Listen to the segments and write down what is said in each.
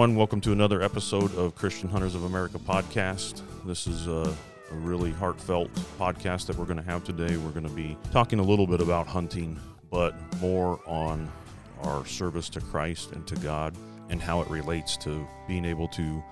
Everyone, welcome to another episode of Christian Hunters of America podcast. This is a, a really heartfelt podcast that we're going to have today. We're going to be talking a little bit about hunting, but more on our service to Christ and to God and how it relates to being able to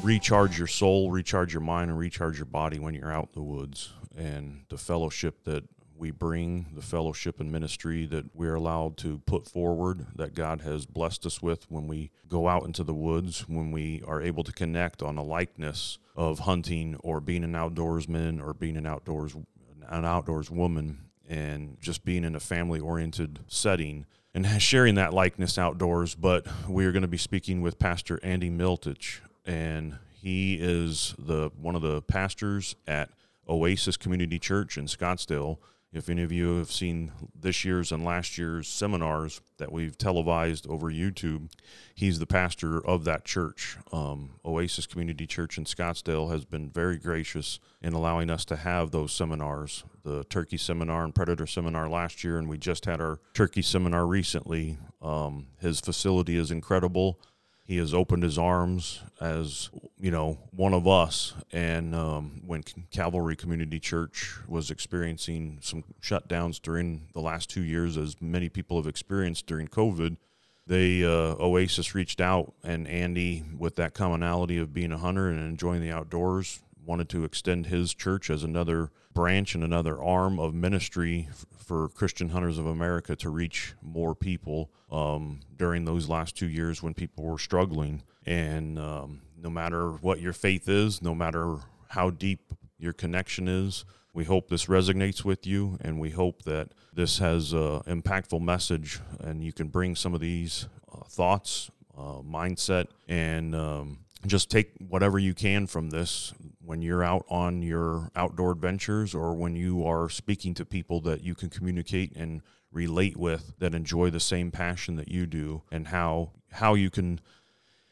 recharge your soul, recharge your mind, and recharge your body when you're out in the woods and the fellowship that we bring the fellowship and ministry that we're allowed to put forward that God has blessed us with when we go out into the woods, when we are able to connect on a likeness of hunting or being an outdoorsman or being an outdoors an outdoors woman and just being in a family oriented setting and sharing that likeness outdoors. But we are going to be speaking with Pastor Andy Milich, and he is the one of the pastors at Oasis Community Church in Scottsdale. If any of you have seen this year's and last year's seminars that we've televised over YouTube, he's the pastor of that church. Um, Oasis Community Church in Scottsdale has been very gracious in allowing us to have those seminars the turkey seminar and predator seminar last year, and we just had our turkey seminar recently. Um, his facility is incredible he has opened his arms as you know one of us. And um, when Calvary community church was experiencing some shutdowns during the last two years as many people have experienced during covid they uh, oasis reached out and andy with that commonality of being a hunter and enjoying the outdoors wanted to extend his church as another branch and another arm of ministry for Christian Hunters of America to reach more people um, during those last two years when people were struggling. And um, no matter what your faith is, no matter how deep your connection is, we hope this resonates with you, and we hope that this has an impactful message, and you can bring some of these uh, thoughts, uh, mindset, and um, just take whatever you can from this when you're out on your outdoor adventures or when you are speaking to people that you can communicate and relate with that enjoy the same passion that you do and how how you can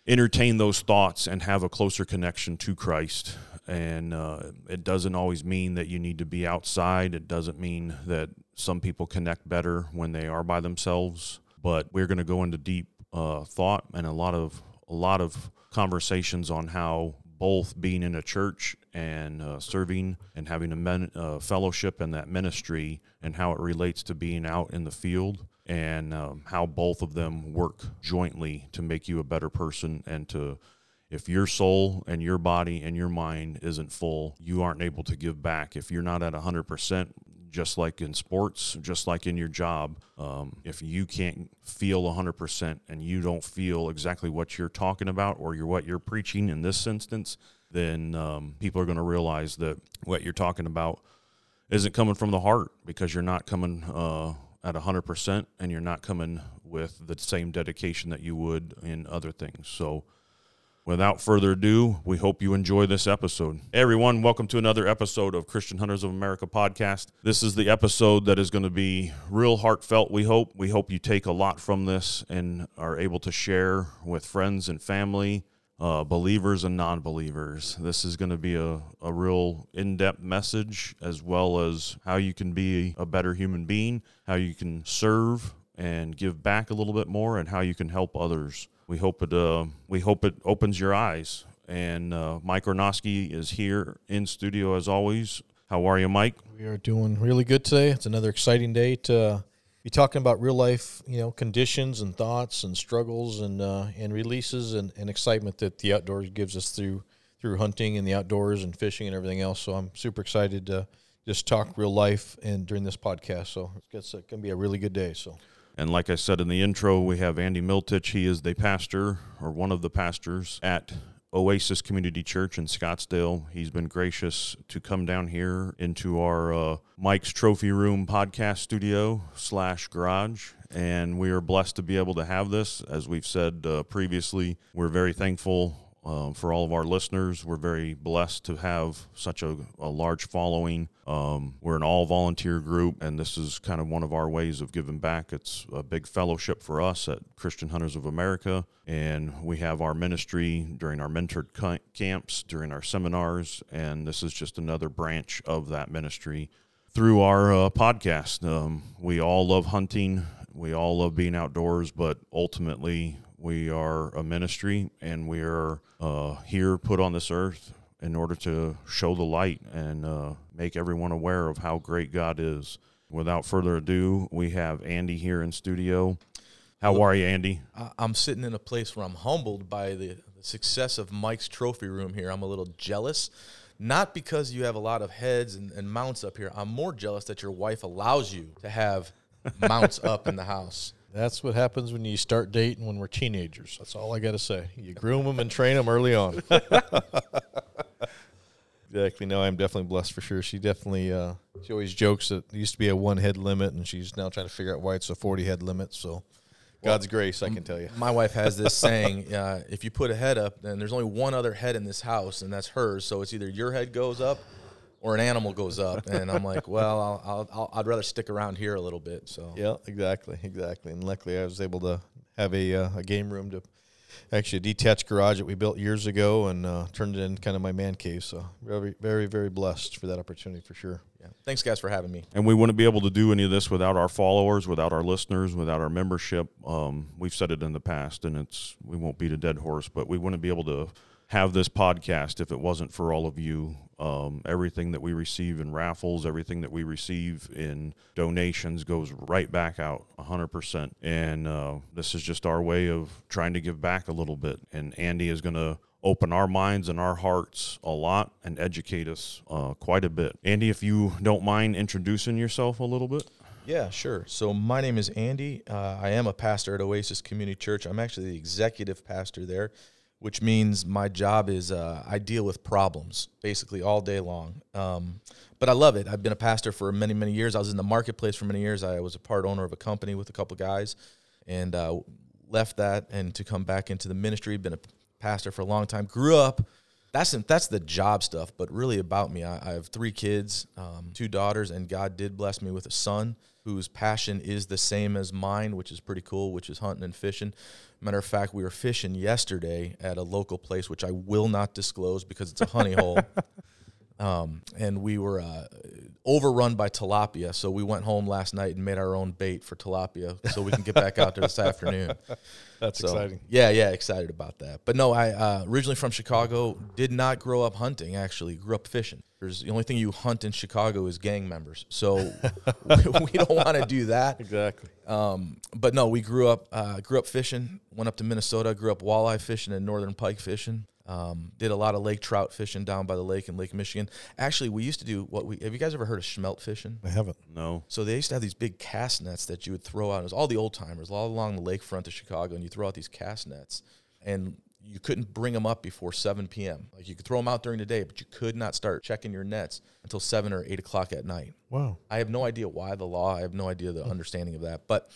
entertain those thoughts and have a closer connection to Christ. And uh, it doesn't always mean that you need to be outside. It doesn't mean that some people connect better when they are by themselves but we're going to go into deep uh, thought and a lot of a lot of conversations on how both being in a church and uh, serving and having a men, uh, fellowship and that ministry and how it relates to being out in the field and um, how both of them work jointly to make you a better person and to if your soul and your body and your mind isn't full you aren't able to give back. If you're not at 100% just like in sports, just like in your job, um, if you can't feel 100% and you don't feel exactly what you're talking about or you're what you're preaching in this instance, then um, people are going to realize that what you're talking about isn't coming from the heart because you're not coming uh, at 100% and you're not coming with the same dedication that you would in other things. So, Without further ado, we hope you enjoy this episode. Hey everyone, welcome to another episode of Christian Hunters of America podcast. This is the episode that is going to be real heartfelt, we hope. We hope you take a lot from this and are able to share with friends and family, uh, believers and non believers. This is going to be a, a real in depth message as well as how you can be a better human being, how you can serve and give back a little bit more, and how you can help others we hope it uh, we hope it opens your eyes. And uh, Mike Ornosky is here in studio as always. How are you, Mike? We are doing really good today. It's another exciting day to be talking about real life, you know, conditions and thoughts and struggles and uh, and releases and, and excitement that the outdoors gives us through through hunting and the outdoors and fishing and everything else. So I'm super excited to just talk real life and during this podcast. So it's going to be a really good day. So. And like I said in the intro, we have Andy Milich. He is the pastor or one of the pastors at Oasis Community Church in Scottsdale. He's been gracious to come down here into our uh, Mike's Trophy Room podcast studio slash garage. And we are blessed to be able to have this. As we've said uh, previously, we're very thankful um, for all of our listeners. We're very blessed to have such a, a large following. Um, we're an all volunteer group, and this is kind of one of our ways of giving back. It's a big fellowship for us at Christian Hunters of America, and we have our ministry during our mentored camps, during our seminars, and this is just another branch of that ministry through our uh, podcast. Um, we all love hunting. We all love being outdoors, but ultimately, We are a ministry, and we are uh, here put on this earth in order to show the light and uh, make everyone aware of how great God is. Without further ado, we have Andy here in studio. How are you, Andy? I'm sitting in a place where I'm humbled by the, the success of Mike's trophy room here. I'm a little jealous, not because you have a lot of heads and, and mounts up here. I'm more jealous that your wife allows you to have mounts up in the house. That's what happens when you start dating when we're teenagers. That's all I got to say. You groom them and train them early on. exactly. No, I'm definitely blessed for sure. She definitely, uh, she always jokes that it used to be a one head limit, and she's now trying to figure out why it's a 40 head limit. So, God's grace, I can tell you. My wife has this saying: uh, if you put a head up, then there's only one other head in this house, and that's hers. So it's either your head goes up or an animal goes up. And I'm like, well, I'll, I'll, I'll, I'd rather stick around here a little bit. So Yeah, exactly, exactly. And luckily, I was able to have a uh, a game room to actually a detached garage that we built years ago and uh, turned it into kind of my man cave. So very, very, very blessed for that opportunity for sure. yeah, thanks guys for having me. And we wouldn't be able to do any of this without our followers, without our listeners, without our membership. Um, we've said it in the past, and it's we won't beat a dead horse, but we wouldn't be able to have this podcast if it wasn't for all of you. Um, everything that we receive in raffles, everything that we receive in donations goes right back out 100%. And uh, this is just our way of trying to give back a little bit. And Andy is going to open our minds and our hearts a lot and educate us uh, quite a bit. Andy, if you don't mind introducing yourself a little bit. Yeah, sure. So my name is Andy. Uh, I am a pastor at Oasis Community Church. I'm actually the executive pastor there, which means my job is uh, I deal with problems basically all day long. Um, but I love it. I've been a pastor for many, many years. I was in the marketplace for many years. I was a part owner of a company with a couple guys, and uh, left that and to come back into the ministry. Been a pastor for a long time. Grew up that's that's the job stuff, but really about me. I, I have three kids, um, two daughters, and God did bless me with a son whose passion is the same as mine, which is pretty cool, which is hunting and fishing. Matter of fact, we were fishing yesterday at a local place, which I will not disclose because it's a honey hole. Um, and we were uh, overrun by tilapia, so we went home last night and made our own bait for tilapia, so we can get back out there this afternoon. That's So, exciting. Yeah, yeah, excited about that. But no, I uh, originally from Chicago. Did not grow up hunting. Actually, grew up fishing. There's the only thing you hunt in Chicago is gang members. So we, we don't want to do that. Exactly. Um, but no, we grew up uh, grew up fishing. Went up to Minnesota. Grew up walleye fishing and northern pike fishing. Um, did a lot of lake trout fishing down by the lake in Lake Michigan. Actually, we used to do what we have. You guys ever heard of schmelt fishing? I haven't. No. So they used to have these big cast nets that you would throw out. It was all the old timers, all along the lakefront of Chicago, and you throw out these cast nets, and you couldn't bring them up before 7 p.m. Like you could throw them out during the day, but you could not start checking your nets until 7 or 8 o'clock at night. Wow. I have no idea why the law. I have no idea the understanding of that, but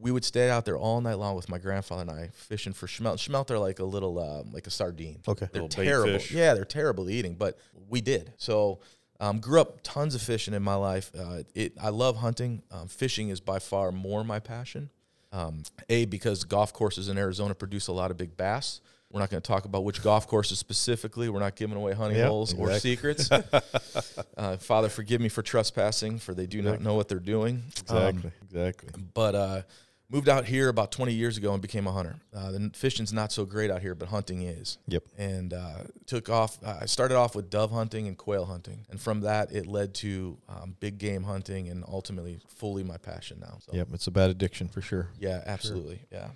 we would stay out there all night long with my grandfather and I fishing for schmelt. Schmelt are like a little, uh, like a sardine. Okay. They're Little terrible. fish. Yeah, they're terrible eating, but we did. So, um, grew up tons of fishing in my life. Uh, it I love hunting. Um, fishing is by far more my passion. Um, a because golf courses in Arizona produce a lot of big bass. We're not going to talk about which golf courses specifically. We're not giving away honey Yeah, holes or secrets. uh, Father, forgive me for trespassing, for they do not know what they're doing. Um, Exactly. exactly. but uh, moved out here about 20 years ago and became a hunter. Uh, the fishing's not so great out here, but hunting is. Yep. And uh, took off. I started off with dove hunting and quail hunting, and from that it led to um, big game hunting, and ultimately fully my passion now. So, Yep. It's a bad addiction for sure. Yeah, absolutely. Yeah.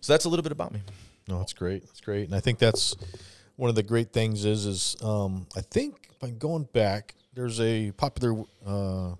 So that's a little bit about me. No, that's great. That's great. And I think that's one of the great things is is um, I think by going back, there's a popular uh,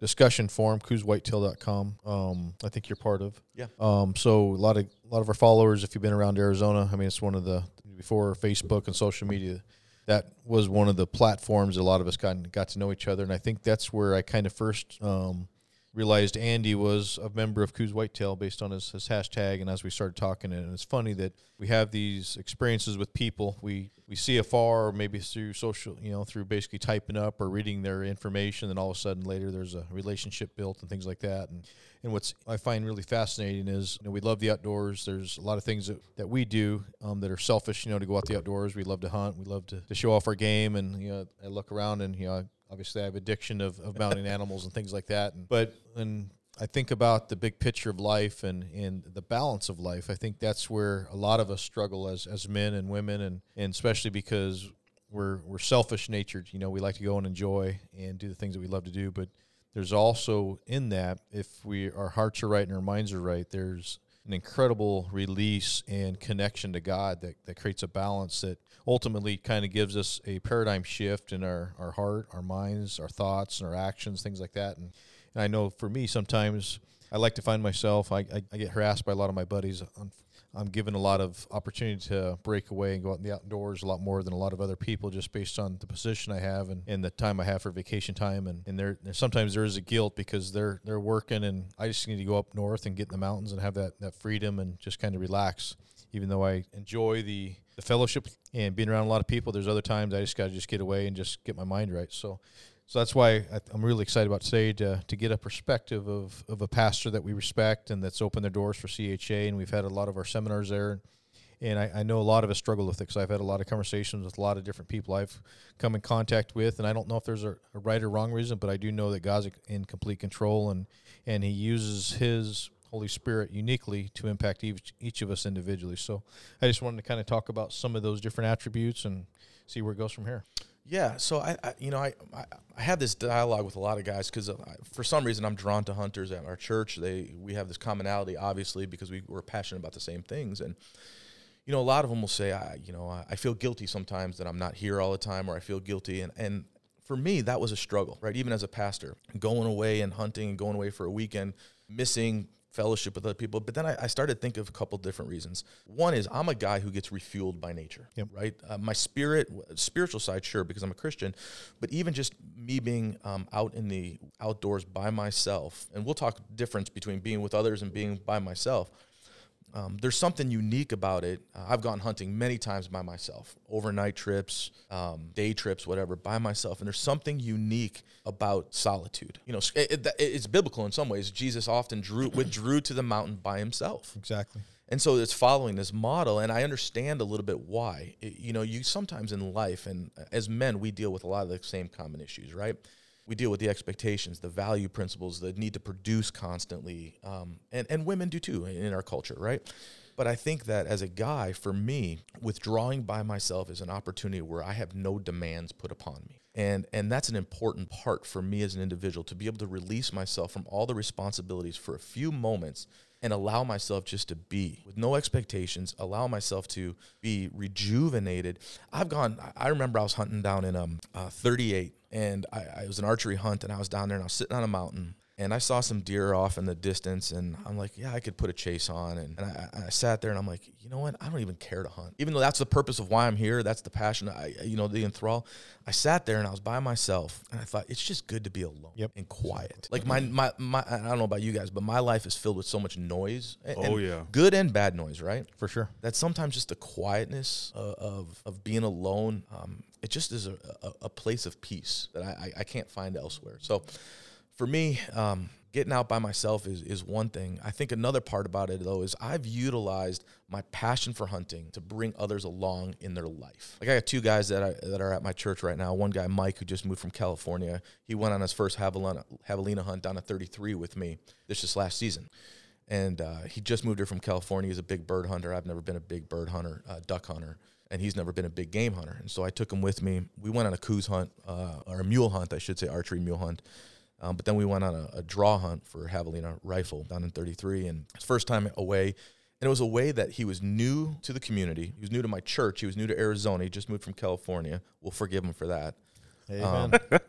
discussion forum, coueswhitetail.com. Um, I think you're part of. Yeah. Um, so a lot of a lot of our followers, if you've been around Arizona, I mean, it's one of the before Facebook and social media. That was one of the platforms a lot of us got got to know each other, and I think that's where I kind of first um, realized Andy was a member of Coues Whitetail based on his, his hashtag. And as we started talking, and it's funny that we have these experiences with people we we see afar, or maybe through social, you know, through basically typing up or reading their information, and all of a sudden later there's a relationship built and things like that. And and what's I find really fascinating is you know we love the outdoors. There's a lot of things that, that we do um, that are selfish, you know, to go out the outdoors. We love to hunt. We love to, to show off our game, and you know, I look around and you know obviously I have addiction of, of mounting animals and things like that. And, but and I think about the big picture of life and, and the balance of life. I think that's where a lot of us struggle as, as men and women, and, and especially because we're we're selfish natured. You know, we like to go and enjoy and do the things that we love to do, but there's also in that if we our hearts are right and our minds are right, there's an incredible release and connection to God that, that creates a balance that ultimately kind of gives us a paradigm shift in our, our heart, our minds, our thoughts, and our actions, things like that. And, and I know for me, sometimes I like to find myself, I, I, I get harassed by a lot of my buddies on I'm given a lot of opportunity to break away and go out in the outdoors a lot more than a lot of other people just based on the position I have and, and the time I have for vacation time and, and there sometimes there is a guilt because they're they're working and I just need to go up north and get in the mountains and have that, that freedom and just kind of relax. Even though I enjoy the, the fellowship and being around a lot of people, there's other times I just gotta just get away and just get my mind right. So so that's why I'm really excited about today to, to get a perspective of, of a pastor that we respect and that's opened their doors for CHA. And we've had a lot of our seminars there. And I, I know a lot of us struggle with it because I've had a lot of conversations with a lot of different people I've come in contact with. And I don't know if there's a, a right or wrong reason, but I do know that God's in complete control and, and He uses His Holy Spirit uniquely to impact each, each of us individually. So I just wanted to kind of talk about some of those different attributes and see where it goes from here. Yeah, so I, I you know, I, I, I had this dialogue with a lot of guys because for some reason I'm drawn to hunters at our church. They we have this commonality, obviously, because we we're passionate about the same things, and you know, a lot of them will say, I, you know, I feel guilty sometimes that I'm not here all the time, or I feel guilty, and and for me that was a struggle, right? Even as a pastor, going away and hunting and going away for a weekend, missing fellowship with other people. But then I, I started to think of a couple different reasons. One is I'm a guy who gets refueled by nature, yep. right? Uh, my spirit, spiritual side, sure, because I'm a Christian, but even just me being um, out in the outdoors by myself, and we'll talk difference between being with others and being by myself um, there's something unique about it. Uh, I've gone hunting many times by myself, overnight trips, um, day trips, whatever, by myself. And there's something unique about solitude. You know, it, it, it's biblical in some ways. Jesus often drew withdrew to the mountain by himself. Exactly. And so it's following this model, and I understand a little bit why. It, you know, you sometimes in life, and as men, we deal with a lot of the same common issues, right? We deal with the expectations, the value principles, the need to produce constantly, um, and and women do too in our culture, right? But I think that as a guy, for me, withdrawing by myself is an opportunity where I have no demands put upon me. And, and that's an important part for me as an individual to be able to release myself from all the responsibilities for a few moments and allow myself just to be with no expectations, allow myself to be rejuvenated. I've gone, I remember I was hunting down in um, uh, 38 and I, I was an archery hunt and I was down there and I was sitting on a mountain and I saw some deer off in the distance, and I'm like, yeah, I could put a chase on. And, and I, I, sat there, and I'm like, you know what? I don't even care to hunt, even though that's the purpose of why I'm here. That's the passion. I, you know, the enthrall. I sat there and I was by myself, and I thought it's just good to be alone yep. and quiet. Like my, my my I don't know about you guys, but my life is filled with so much noise. And, oh yeah, good and bad noise, right? For sure. That sometimes just the quietness of of, of being alone. Um, it just is a, a, a place of peace that I, I, I can't find elsewhere. So for me, um, getting out by myself is, is one thing. I think another part about it though is I've utilized my passion for hunting to bring others along in their life. Like I got two guys that I, that are at my church right now. One guy, Mike, who just moved from California. He went on his first javelina, javelina hunt down at 33 with me this just last season. And uh, he just moved here from California. He's a big bird hunter. I've never been a big bird hunter, uh, duck hunter and he's never been a big game hunter. And so I took him with me. We went on a Coues hunt, uh, or a mule hunt, I should say, archery mule hunt. Um, but then we went on a, a, draw hunt for javelina rifle down in 33, and first time away. And it was a way that he was new to the community. He was new to my church. He was new to Arizona. He just moved from California. We'll forgive him for that. Amen. Um,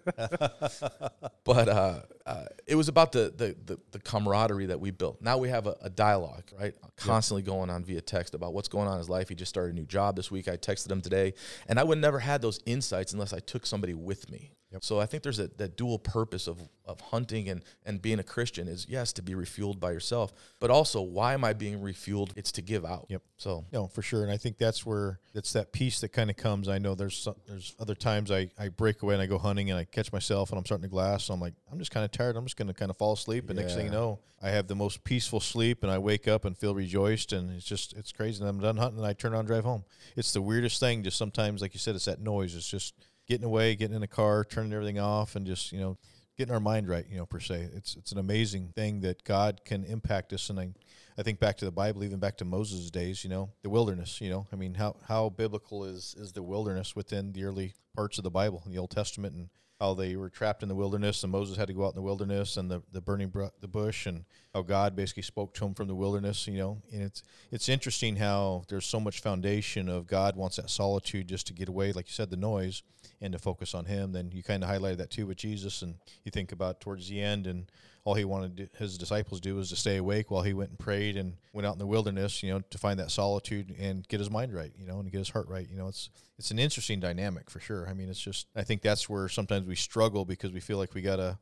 but uh, uh, it was about the, the, the the camaraderie that we built. Now we have a, a dialogue, right? Constantly yep. going on via text about what's going on in his life. He just started a new job this week. I texted him today, and I would never had those insights unless I took somebody with me. Yep. So I think there's a, that dual purpose of, of hunting and, and being a Christian is yes to be refueled by yourself, but also why am I being refueled? It's to give out. Yep. So no, for sure, and I think that's where that's that piece that kind of comes. I know there's some, there's other times I, I break away and I go hunting and I catch myself and I'm starting to glass. So I'm like I'm just kind of tired. I'm just going to kind of fall asleep, and yeah. next thing you know, I have the most peaceful sleep and I wake up and feel rejoiced, and it's just it's crazy. And I'm done hunting and I turn on drive home. It's the weirdest thing. Just sometimes, like you said, it's that noise. It's just getting away, getting in the car, turning everything off, and just you know getting our mind right, you know, per se. It's it's an amazing thing that God can impact us. And I, I think back to the Bible, even back to Moses' days, you know, the wilderness. You know, I mean, how how biblical is is the wilderness within the early parts of the Bible in the Old Testament and how they were trapped in the wilderness and Moses had to go out in the wilderness and the, the burning br- the bush and how God basically spoke to him from the wilderness, you know. And it's it's interesting how there's so much foundation of God wants that solitude just to get away, like you said, the noise and to focus on him. Then you kind of highlighted that too with Jesus and you think about towards the end and all he wanted his disciples do was to stay awake while he went and prayed and went out in the wilderness, you know, to find that solitude and get his mind right, you know, and get his heart right. You know, it's it's an interesting dynamic for sure. I mean, it's just I think that's where sometimes we struggle because we feel like we gotta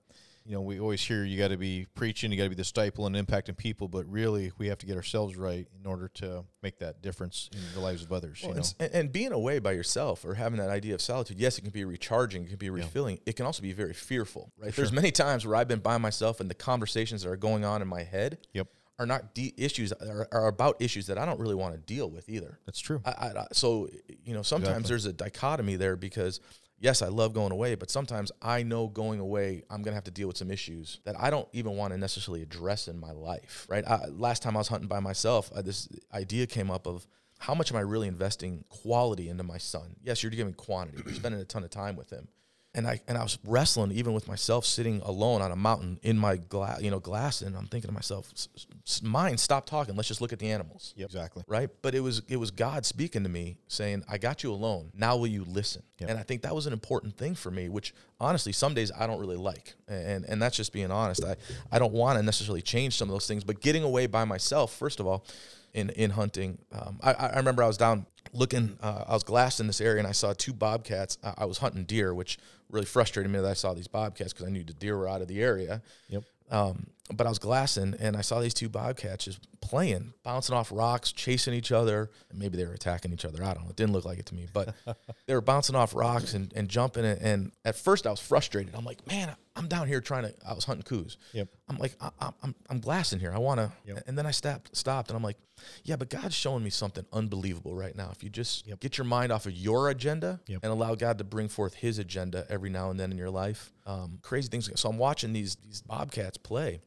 you know, we always hear you got to be preaching, you got to be the disciple and impacting people, but really we have to get ourselves right in order to make that difference in the lives of others. Well, you know? and, and being away by yourself or having that idea of solitude, yes, it can be recharging, it can be refilling. It can also be very fearful, right? There's many times where I've been by myself and the conversations that are going on in my head Yep, are not de- issues are, are about issues that I don't really want to deal with either. that's true. I, I, I- so you know sometimes Exactly. there's a dichotomy there because yes I love going away but sometimes I know going away I'm gonna have to deal with some issues that I don't even want to necessarily address in my life right? I, last time I was hunting by myself uh, this idea came up of how much am I really investing quality into my son? Yes you're giving quantity you're spending a ton of time with him and I and I was wrestling even with myself sitting alone on a mountain in my glass you know glass and I'm thinking to myself "S- s- mind stop talking let's just look at the animals Yep, exactly. right? But it was it was God speaking to me saying, "I got you alone. Now will you listen?" Yep. And I think that was an important thing for me, which honestly some days I don't really like, and and that's just being honest. I I don't want to necessarily change some of those things, but getting away by myself, first of all, in in hunting, um, I I remember I was down looking, uh, I was glassed in this area, and I saw two bobcats. I, I was hunting deer, which really frustrated me that I saw these bobcats because I knew the deer were out of the area. Yep. Um, but I was glassing and I saw these two bobcats just playing, bouncing off rocks, chasing each other. Maybe they were attacking each other. I don't know. It didn't look like it to me, but they were bouncing off rocks and, and jumping. And, and at first I was frustrated. I'm like, man, I'm down here trying to, I was hunting Coues. Yep. I'm like, I, I, I'm, I'm glassing here. I want to. Yep. And then I stopped, stopped and I'm like, yeah, but God's showing me something unbelievable right now. If you just Yep. get your mind off of your agenda and allow God to bring forth his agenda every now and then in your life, um, crazy things. So I'm watching these, these Bobcats play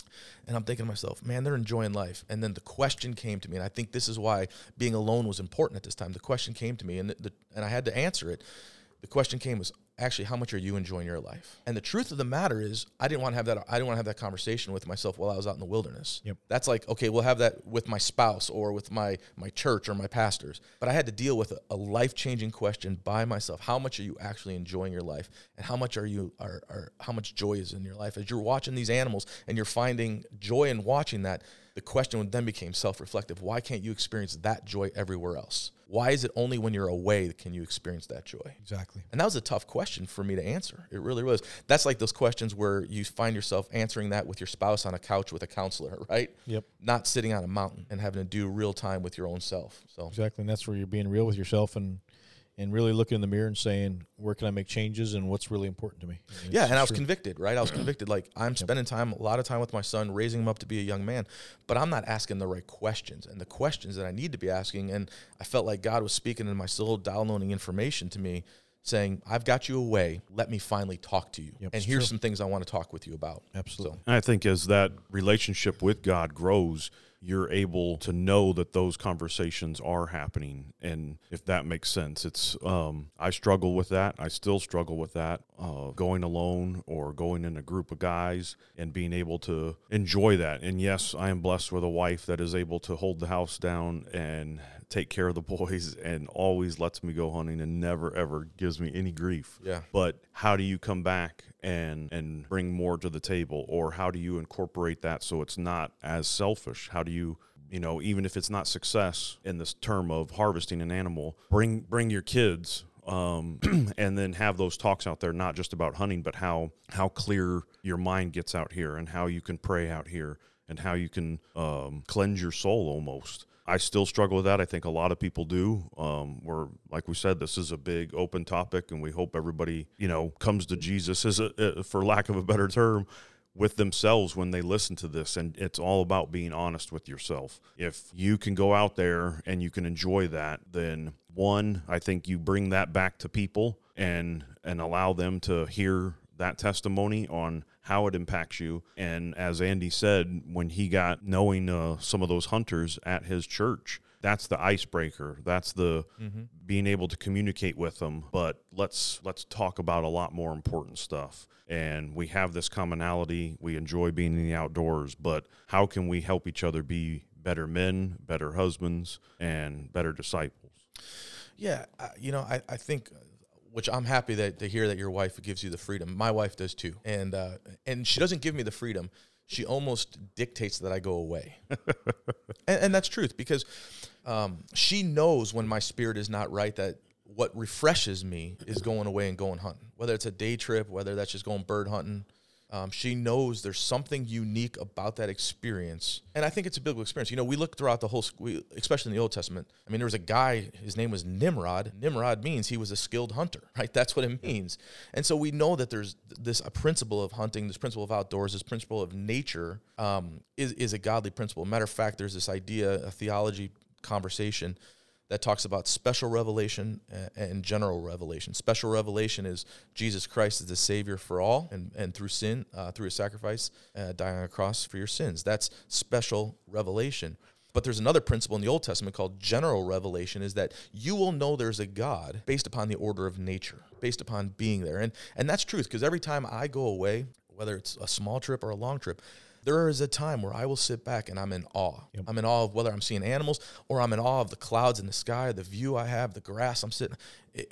and I'm thinking to myself, man, they're enjoying life. And then the question came to me, and I think this is why being alone was important at this time. The question came to me, and the, and I had to answer it. The question came was actually, how much are you enjoying your life? And the truth of the matter is, I didn't want to have that. I didn't want to have that conversation with myself while I was out in the wilderness. Yep. That's like, okay, we'll have that with my spouse or with my my church or my pastors. But I had to deal with a, a life changing question by myself. How much are you actually enjoying your life, and how much are you are, are how much joy is in your life as you're watching these animals and you're finding joy in watching that. The question then became self reflective. Why can't you experience that joy everywhere else? Why is it only when you're away that can you experience that joy? Exactly. And that was a tough question for me to answer. It really was. That's like those questions where you find yourself answering that with your spouse on a couch with a counselor, right? Yep. Not sitting on a mountain and having to do real time with your own self. So Exactly. And that's where you're being real with yourself and and really looking in the mirror and saying, where can I make changes and what's really important to me? And yeah, and I was true. convicted, right? I was convicted. Like I'm spending time, a lot of time with my son, raising him up to be a young man, but I'm not asking the right questions and the questions that I need to be asking. And I felt like God was speaking in my soul, downloading information to me, saying, "I've got you away. Let me finally talk to you. Yep, and here's true. some things I want to talk with you about." Absolutely. And I think as that relationship with God grows, you're able to know that those conversations are happening. And if that makes sense, it's, um, I struggle with that. I still struggle with that, uh, going alone or going in a group of guys and being able to enjoy that. And yes, I am blessed with a wife that is able to hold the house down and take care of the boys and always lets me go hunting and never ever gives me any grief Yeah. but how do you come back and and bring more to the table? Or how do you incorporate that so it's not as selfish? How do you you know even if it's not success in this term of harvesting an animal bring bring your kids um, and then have those talks out there not just about hunting but how how clear your mind gets out here and how you can pray out here and how you can um, cleanse your soul almost I still struggle with that. I think a lot of people do. Um, we're like we said, this is a big open topic, and we hope everybody, you know, comes to Jesus, as a, uh, for lack of a better term, with themselves when they listen to this. And it's all about being honest with yourself. If you can go out there and you can enjoy that, then one, I think you bring that back to people and and allow them to hear that testimony on how it impacts you. And as Andy said, when he got knowing uh, some of those hunters at his church, that's the icebreaker. That's the mm-hmm. being able to communicate with them. But let's let's talk about a lot more important stuff. And we have this commonality. We enjoy being in the outdoors, but how can we help each other be better men, better husbands, and better disciples? Yeah, you know, I, I think which I'm happy that to hear that your wife gives you the freedom. My wife does too, and uh, and she doesn't give me the freedom. She almost dictates that I go away, and, and, that's truth because um, she knows when my spirit is not right. That what refreshes me is going away and going hunting, whether it's a day trip, whether that's just going bird hunting, um, she knows there's something unique about that experience, and I think it's a biblical experience. You know, we look throughout the whole, we, especially in the Old Testament. I mean, there was a guy. His name was Nimrod. Nimrod means he was a skilled hunter, right? That's what it means. And so we know that there's this a principle of hunting, this principle of outdoors, this principle of nature um, is is a godly principle. Matter of fact, there's this idea, a theology conversation that talks about special revelation and general revelation. Special revelation is Jesus Christ is the Savior for all, and, and through sin, uh, through His sacrifice, uh, dying on a cross for your sins. That's special revelation. But there's another principle in the Old Testament called general revelation is that you will know there's a God based upon the order of nature, based upon being there. And, and that's truth because every time I go away, whether it's a small trip or a long trip, there is a time where I will sit back and I'm in awe. Yep. I'm in awe of whether I'm seeing animals or I'm in awe of the clouds in the sky, the view I have, the grass I'm sitting.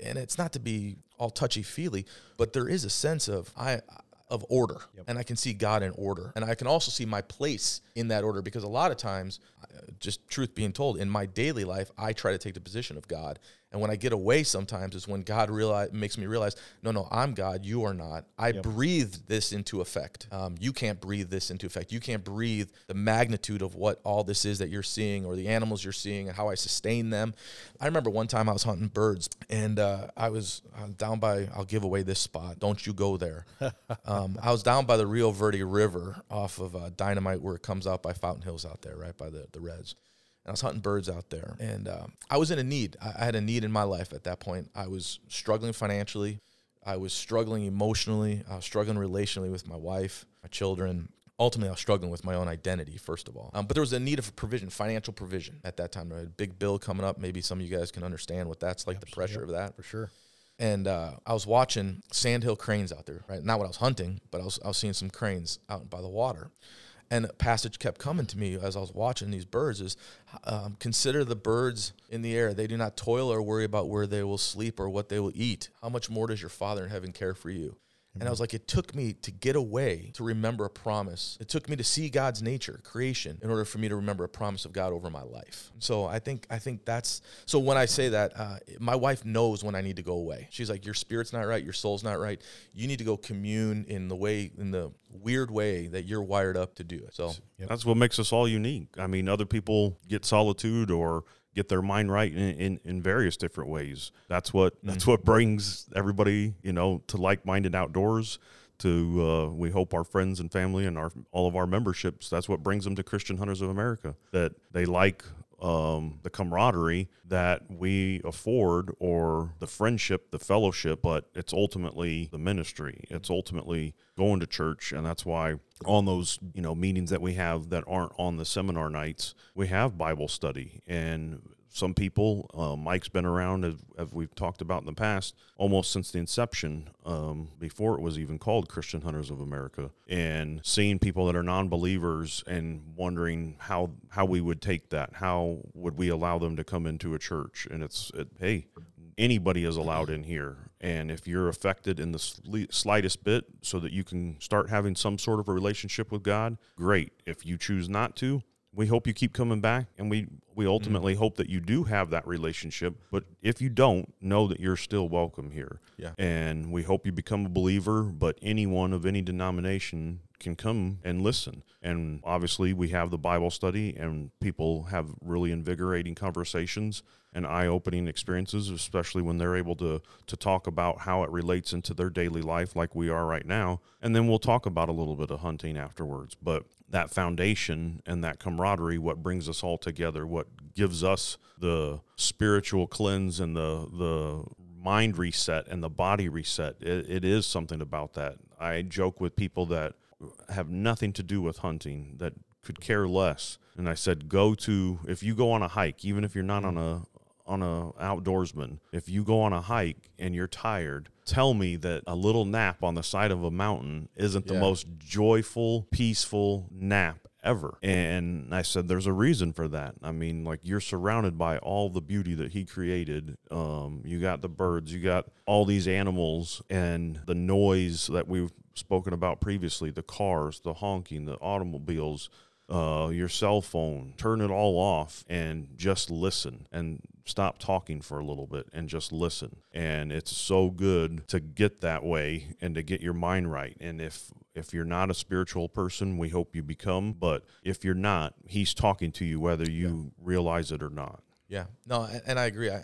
And it's not to be all touchy feely, but there is a sense of I of order yep. and i can see god in order and i can also see my place in that order because a lot of times uh, just truth being told in my daily life i try to take the position of god and when I get away sometimes is when God realize, makes me realize, no, no, I'm God, you are not. I yep. breathed this into effect. Um, you can't breathe this into effect. You can't breathe the magnitude of what all this is that you're seeing or the animals you're seeing and how I sustain them. I remember one time I was hunting birds and uh, I was down by, I'll give away this spot. Don't you go there. um, I was down by the Rio Verde River off of uh, Dynamite where it comes out by Fountain Hills out there, right by the, the Reds I was hunting birds out there. And uh, I was in a need. I, I had a need in my life at that point. I was struggling financially. I was struggling emotionally. I was struggling relationally with my wife, my children. Ultimately, I was struggling with my own identity, first of all. Um, but there was a need of provision, financial provision at that time. I had a big bill coming up. Maybe some of you guys can understand what that's like, Absolutely. the pressure of that. For sure. And uh, I was watching sandhill cranes out there, right? Not what I was hunting, but I was, I was seeing some cranes out by the water. And a passage kept coming to me as I was watching these birds is um, consider the birds in the air. They do not toil or worry about where they will sleep or what they will eat. How much more does your Father in heaven care for you? And I was like, it took me to get away to remember a promise. It took me to see God's nature, creation, in order for me to remember a promise of God over my life. So I think I think that's so. When I say that, uh, my wife knows when I need to go away. She's like, your spirit's not right, your soul's not right. You need to go commune in the way, in the weird way that you're wired up to do it. So yep. that's what makes us all unique. I mean, other people get solitude or get their mind right in, in, in various different ways. That's what mm-hmm. that's what brings everybody you know to like minded outdoors. To uh, we hope our friends and family and our all of our memberships. That's what brings them to Christian Hunters of America. That they like um, the camaraderie that we afford or the friendship, the fellowship, but it's ultimately the ministry. It's ultimately going to church. And that's why on those, you know, meetings that we have that aren't on the seminar nights, we have Bible study and some people. Uh, Mike's been around, as, as, we've talked about in the past, almost since the inception, um, before it was even called Christian Hunters of America, and seeing people that are non-believers and wondering how how we would take that, how would we allow them to come into a church? And it's it, hey, anybody is allowed in here. And if you're affected in the slightest bit so that you can start having some sort of a relationship with God, great. If you choose not to, we hope you keep coming back and we we ultimately mm-hmm. hope that you do have that relationship but if you don't know that you're still welcome here. Yeah. And we hope you become a believer but anyone of any denomination can come and listen. And obviously we have the bible study and people have really invigorating conversations and eye-opening experiences especially when they're able to to talk about how it relates into their daily life like we are right now. And then we'll talk about a little bit of hunting afterwards. But that foundation and that camaraderie what brings us all together what gives us the spiritual cleanse and the the mind reset and the body reset. It, it is something about that. I joke with people that have nothing to do with hunting that could care less. And I said, go to if you go on a hike, even if you're not on a on a outdoorsman, if you go on a hike and you're tired, tell me that a little nap on the side of a mountain isn't the Yeah. most joyful, peaceful nap ever. And I said, there's a reason for that. I mean, like you're surrounded by all the beauty that he created. Um, you got the birds, you got all these animals, and the noise that we've spoken about previously the cars, the honking, the automobiles. Uh, your cell phone, turn it all off and just listen and stop talking for a little bit and just listen. And it's so good to get that way and to get your mind right. And if if you're not a spiritual person, we hope you become. But if you're not, he's talking to you whether you realize it or not. Yeah, no, and, and I agree. I,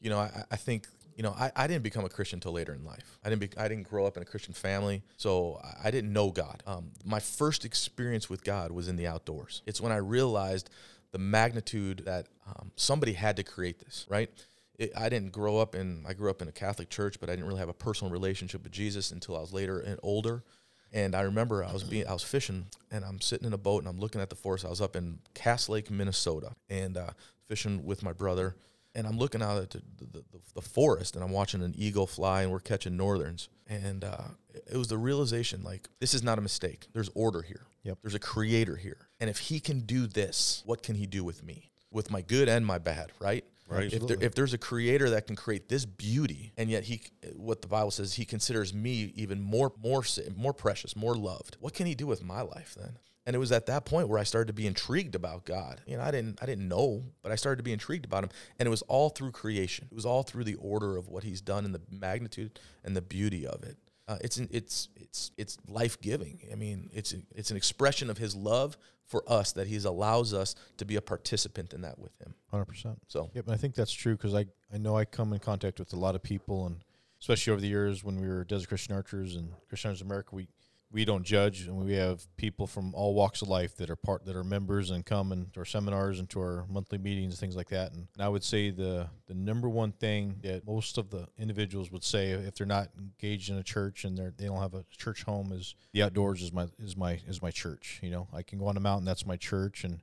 you know, I, I think you know, I, I didn't become a Christian until later in life. I didn't be, I didn't grow up in a Christian family, so I- didn't know God. Um, my first experience with God was in the outdoors. It's when I realized the magnitude that um, somebody had to create this. Right. It, I didn't grow up in. I grew up in a Catholic church, but I didn't really have a personal relationship with Jesus until I was later and older. And I remember I was being I was fishing and I'm sitting in a boat and I'm looking at the forest. I was up in Cass Lake, Minnesota, and uh, fishing with my brother. And I'm looking out at the, the, the, forest and I'm watching an eagle fly and we're catching northerns. And uh, it was the realization like this is not a mistake. There's order here. Yep. There's a creator here. And if he can do this, what can he do with me? With my good and my bad, right? Right. If, there, if there's a creator that can create this beauty, and yet he, what the Bible says, he considers me even more, more, more precious, more loved. What can he do with my life then? And it was at that point where I started to be intrigued about God. You know, I didn't, I didn't know, but I started to be intrigued about him, and it was all through creation. It was all through the order of what he's done and the magnitude and the beauty of it. Uh, it's an, it's it's it's life giving. I mean, it's it's an expression of his love for us that he allows us to be a participant in that with him. Hundred percent. So Yep, and I think that's true because I I know I come in contact with a lot of people, and especially over the years when we were Desert Christian Archers and Christian Archers America, we we don't judge, and we have people from all walks of life that are part that are members and come and to our seminars and to our monthly meetings, and things like that. And, I would say the the number one thing that most of the individuals would say if they're not engaged in a church and they're they don't have a church home is the outdoors is my is my is my church. You know, I can go on a mountain, that's my church, and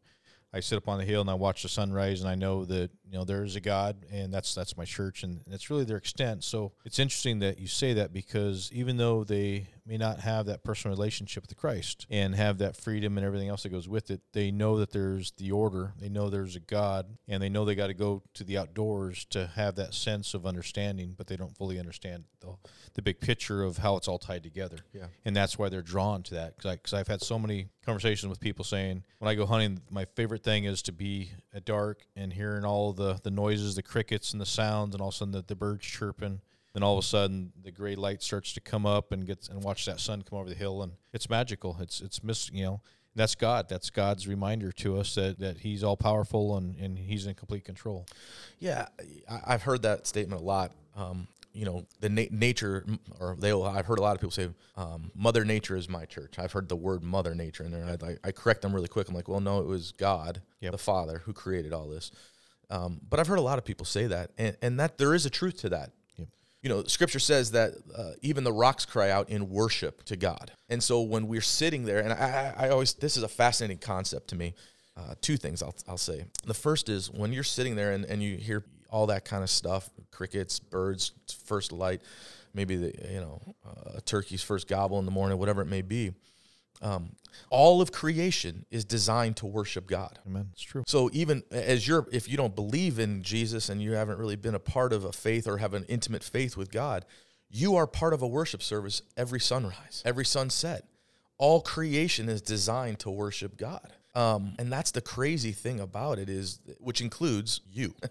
I sit up on the hill and I watch the sunrise and I know that you know there is a God and that's that's my church and that's really their extent. So it's interesting that you say that because even though they may not have that personal relationship with Christ and have that freedom and everything else that goes with it, they know that there's the order. They know there's a God and they know they got to go to the outdoors to have that sense of understanding, but they don't fully understand the, the big picture of how it's all tied together yeah, and that's why they're drawn to that. Because I've had so many conversations with people saying, when I go hunting, my favorite thing is to be at dark and hearing all the the noises, the crickets and the sounds, and all of a sudden the, the birds chirping. Then all of a sudden the gray light starts to come up and gets and watch that sun come over the hill, and it's magical. It's it's miss you know. That's God. That's God's reminder to us that, that He's all powerful and, and He's in complete control. yeah. I, I've heard that statement a lot. Um, you know, the na- nature, or they. I've heard a lot of people say, um, "Mother Nature is my church." I've heard the word "Mother Nature" in there, and I, I correct them really quick. I'm like, "Well, no, it was God, Yep. the Father, who created all this." Um, but I've heard a lot of people say that, and, and that there is a truth to that. You know, Scripture says that uh, even the rocks cry out in worship to God. And so when we're sitting there, and I, I I always this is a fascinating concept to me. Uh, two things I'll, I'll say. The first is when you're sitting there and, and you hear all that kind of stuff, crickets, birds, first light, maybe the you know uh, a turkey's first gobble in the morning, whatever it may be. Um, all of creation is designed to worship God. Amen. It's true. So even as you're, if you don't believe in Jesus and you haven't really been a part of a faith or have an intimate faith with God, you are part of a worship service every sunrise, every sunset. All creation is designed to worship God. Um, and that's the crazy thing about it is, which includes you.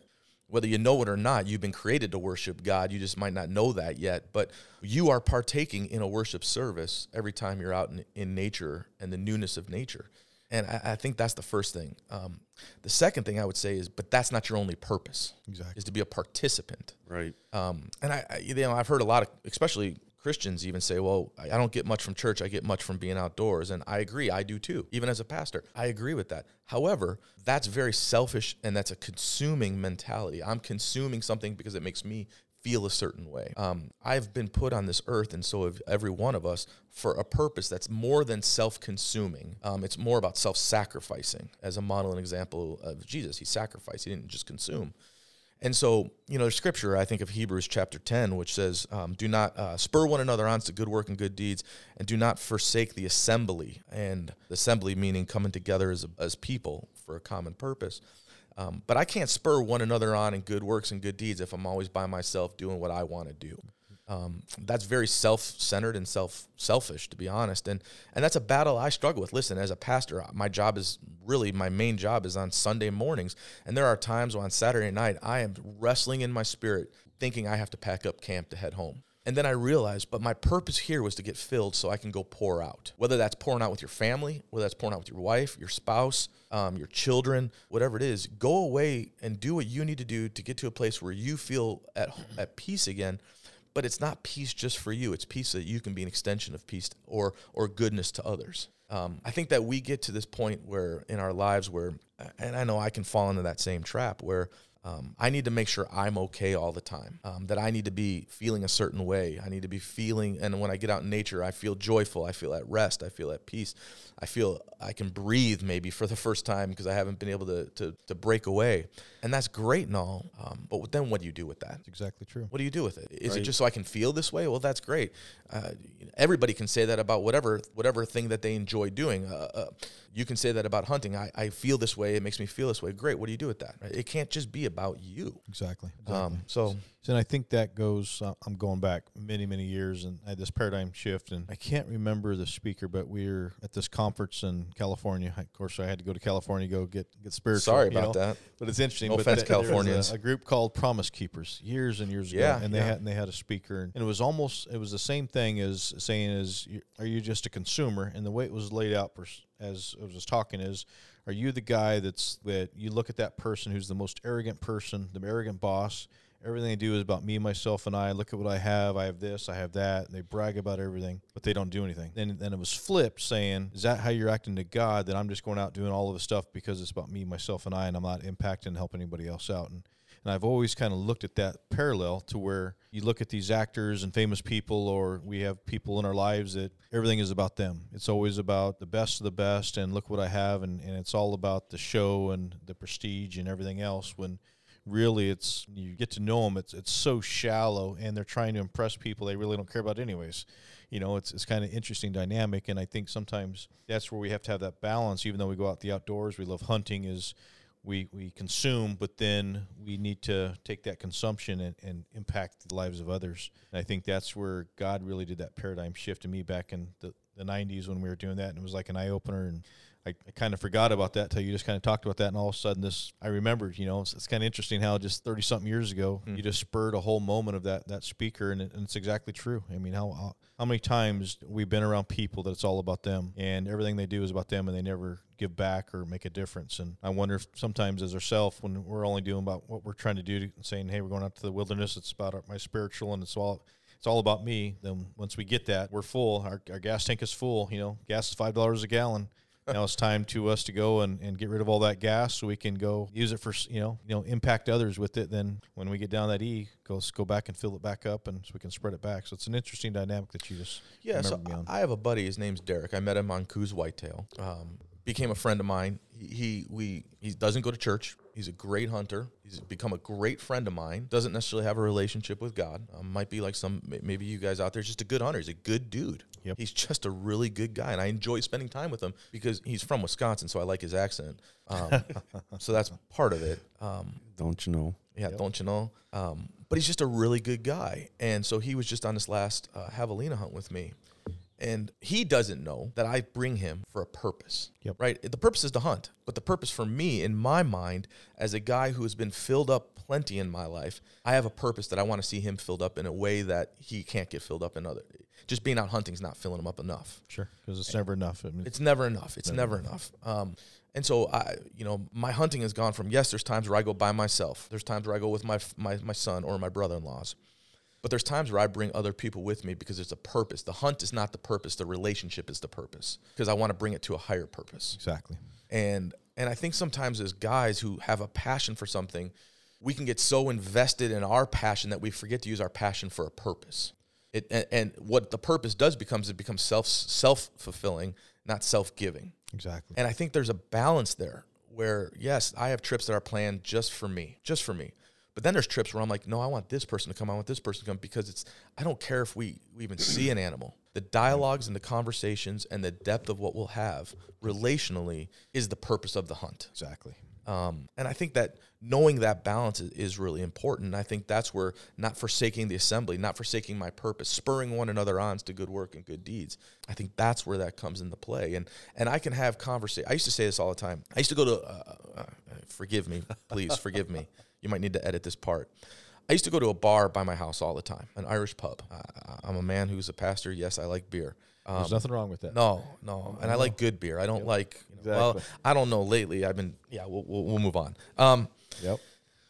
Whether you know it or not, you've been created to worship God. You just might not know that yet, but you are partaking in a worship service every time you're out in, in nature and the newness of nature. And I, I think that's the first thing. Um, the second thing I would say is, but that's not your only purpose. Exactly. Is to be a participant. Right. Um, and I, I, you know, I've heard a lot of, especially Christians, even say, "Well, I don't get much from church. I get much from being outdoors." And I agree. I do too. Even as a pastor, I agree with that. However, that's very selfish, and that's a consuming mentality. I'm consuming something because it makes me feel a certain way. Um, I've been put on this earth, and so have every one of us, for a purpose that's more than self consuming. Um, it's more about self sacrificing. As a model and example of Jesus, he sacrificed, he didn't just consume. And so, you know, there's scripture, I think, of Hebrews chapter 10, which says, um, Do not uh, spur one another on to good work and good deeds, and do not forsake the assembly. And the assembly meaning coming together as, as people for a common purpose. Um, but I can't spur one another on in good works and good deeds if I'm always by myself doing what I want to do. Um, that's very self-centered and self selfish, to be honest, and and that's a battle I struggle with. Listen, as a pastor, my job is really my main job is on Sunday mornings, and there are times on Saturday night I am wrestling in my spirit, thinking I have to pack up camp to head home. And then I realized, but my purpose here was to get filled so I can go pour out. Whether that's pouring out with your family, whether that's pouring out with your wife, your spouse, um, your children, whatever it is, go away and do what you need to do to get to a place where you feel at, at peace again. But it's not peace just for you. It's peace that you can be an extension of peace or, or goodness to others. Um, I think that we get to this point where in our lives where, and I know I can fall into that same trap where um, I need to make sure I'm okay all the time. Um, that I need to be feeling a certain way. I need to be feeling, and when I get out in nature, I feel joyful. I feel at rest. I feel at peace. I feel I can breathe maybe for the first time because I haven't been able to, to, to break away. And that's great and all. Um, but then what do you do with that? That's exactly true. What do you do with it? Is right. it just so I can feel this way? Well, that's great. Uh, everybody can say that about whatever whatever thing that they enjoy doing. Uh, uh, you can say that about hunting. I, I feel this way. It makes me feel this way. Great. What do you do with that? Right? It can't just be about you. Exactly. Um, exactly. Um, so and I think that goes. Uh, I'm going back many, many years, and I had this paradigm shift. And I can't remember the speaker, but we were at this conference in California. Of course, I had to go to California to go get get spiritual. Sorry about know? that, but it's interesting. No but offense, Californians. A, a, group called Promise Keepers years and years yeah, ago, and they yeah. had and they had a speaker, and it was almost it was the same thing as saying is, are you just a consumer? And the way it was laid out, for, as I was talking, is are you the guy that's that you look at that person who's the most arrogant person, the arrogant boss? Everything they do is about me, myself, and I. Look at what I have. I have this. I have that. And they brag about everything, but they don't do anything. Then, then it was flipped, saying, "Is that how you're acting to God? That I'm just going out doing all of the stuff because it's about me, myself, and I, and I'm not impacting and helping anybody else out." And and I've always kind of looked at that parallel to where you look at these actors and famous people, or we have people in our lives that everything is about them. It's always about the best of the best, and look what I have, and, and it's all about the show and the prestige and everything else. When really it's you get to know them, it's it's so shallow, and they're trying to impress people they really don't care about anyways. You know, it's it's kind of interesting dynamic, and I think sometimes that's where we have to have that balance. Even though we go out the outdoors, we love hunting is we, we consume, but then we need to take that consumption and, and impact the lives of others. And I think that's where God really did that paradigm shift in me back in the, the 90s when we were doing that. And it was like an eye opener. And I, I kind of forgot about that till you just kind of talked about that. And all of a sudden, this, I remembered, you know, it's, it's kind of interesting how just 30 something years ago, mm. you just spurred a whole moment of that, that speaker. And, it, and it's exactly true. I mean, how, how many times we've been around people that it's all about them and everything they do is about them and they never give back or make a difference. And I wonder if sometimes as ourselves, when we're only doing about what we're trying to do, saying, "Hey, we're going out to the wilderness. It's about our, my spiritual, and it's all." It's all about me. Then once we get that, we're full. Our, our gas tank is full. You know, gas is five dollars a gallon now it's time to us to go and, and get rid of all that gas so we can go use it for you know you know impact others with it then when we get down that e go go back and fill it back up and so we can spread it back so it's an interesting dynamic that you just yeah so i have a buddy his name's derek i met him on Coues Whitetail um, became a friend of mine. He, he we he doesn't go to church. He's a great hunter. He's become a great friend of mine. Doesn't necessarily have a relationship with God. Um, might be like some maybe you guys out there. Just a good hunter. He's a good dude. Yep. He's just a really good guy, and I enjoy spending time with him because he's from Wisconsin, so I like his accent. Um, so that's part of it. Um, don't you know? Yeah, yep. don't you know? Um, but he's just a really good guy, and so he was just on this last uh, javelina hunt with me, and he doesn't know that I bring him for a purpose. Yep. Right? The purpose is to hunt. But the purpose for me, in my mind, as a guy who has been filled up plenty in my life, I have a purpose that I want to see him filled up in a way that he can't get filled up in other. Just being out hunting is not filling him up enough. Sure. Because it's and never enough. I mean, it's never enough. It's never, never enough. enough. Um, and so I, you know, my hunting has gone from yes, there's times where I go by myself. There's times where I go with my my, my son or my brother-in-laws. But there's times where I bring other people with me because there's a purpose. The hunt is not the purpose, the relationship is the purpose because I want to bring it to a higher purpose. Exactly. And and I think sometimes as guys who have a passion for something, we can get so invested in our passion that we forget to use our passion for a purpose. It, and, and what the purpose does becomes it becomes self self fulfilling, not self giving. Exactly. And I think there's a balance there where yes, I have trips that are planned just for me, just for me. But then there's trips where I'm like, no, I want this person to come. I want this person to come because it's. I don't care if we, we even see an animal. The dialogues and the conversations and the depth of what we'll have relationally is the purpose of the hunt. Exactly. Um, and I think that knowing that balance is, is really important. And I think that's where not forsaking the assembly, not forsaking my purpose, spurring one another on to good work and good deeds. I think that's where that comes into play. And and I can have conversation. I used to say this all the time. I used to go to. Uh, uh, forgive me, please forgive me. You might need to edit this part. I used to go to a bar by my house all the time, an Irish pub. Uh, I'm a man who's a pastor. Yes, I like beer. Um, There's nothing wrong with that. no, no, and I like good beer. I don't like. You know, Well, Exactly. I don't know. Lately, I've been. Yeah, we'll, we'll, we'll move on. Um, Yep.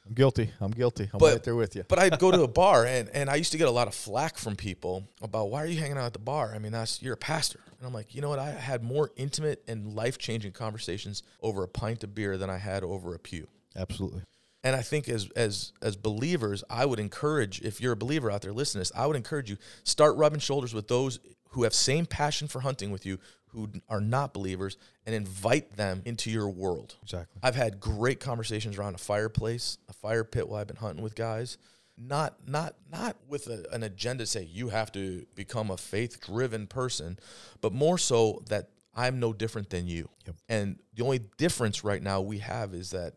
I'm guilty. I'm guilty. I'm But- right there with you. but I'd go to a bar, and, and I used to get a lot of flack from people about why are you hanging out at the bar? I mean, that's you're a pastor, and I'm like, you know what? I had more intimate and life changing conversations over a pint of beer than I had over a pew. Absolutely. And I think as as as believers, I would encourage if you're a believer out there listening to this, I would encourage you start rubbing shoulders with those who have same passion for hunting with you, who are not believers, and invite them into your world. Exactly. I've had great conversations around a fireplace, a fire pit while I've been hunting with guys. Not not not with a, an agenda to say you have to become a faith driven person, but more so that I'm no different than you. Yep. And the only difference right now we have is that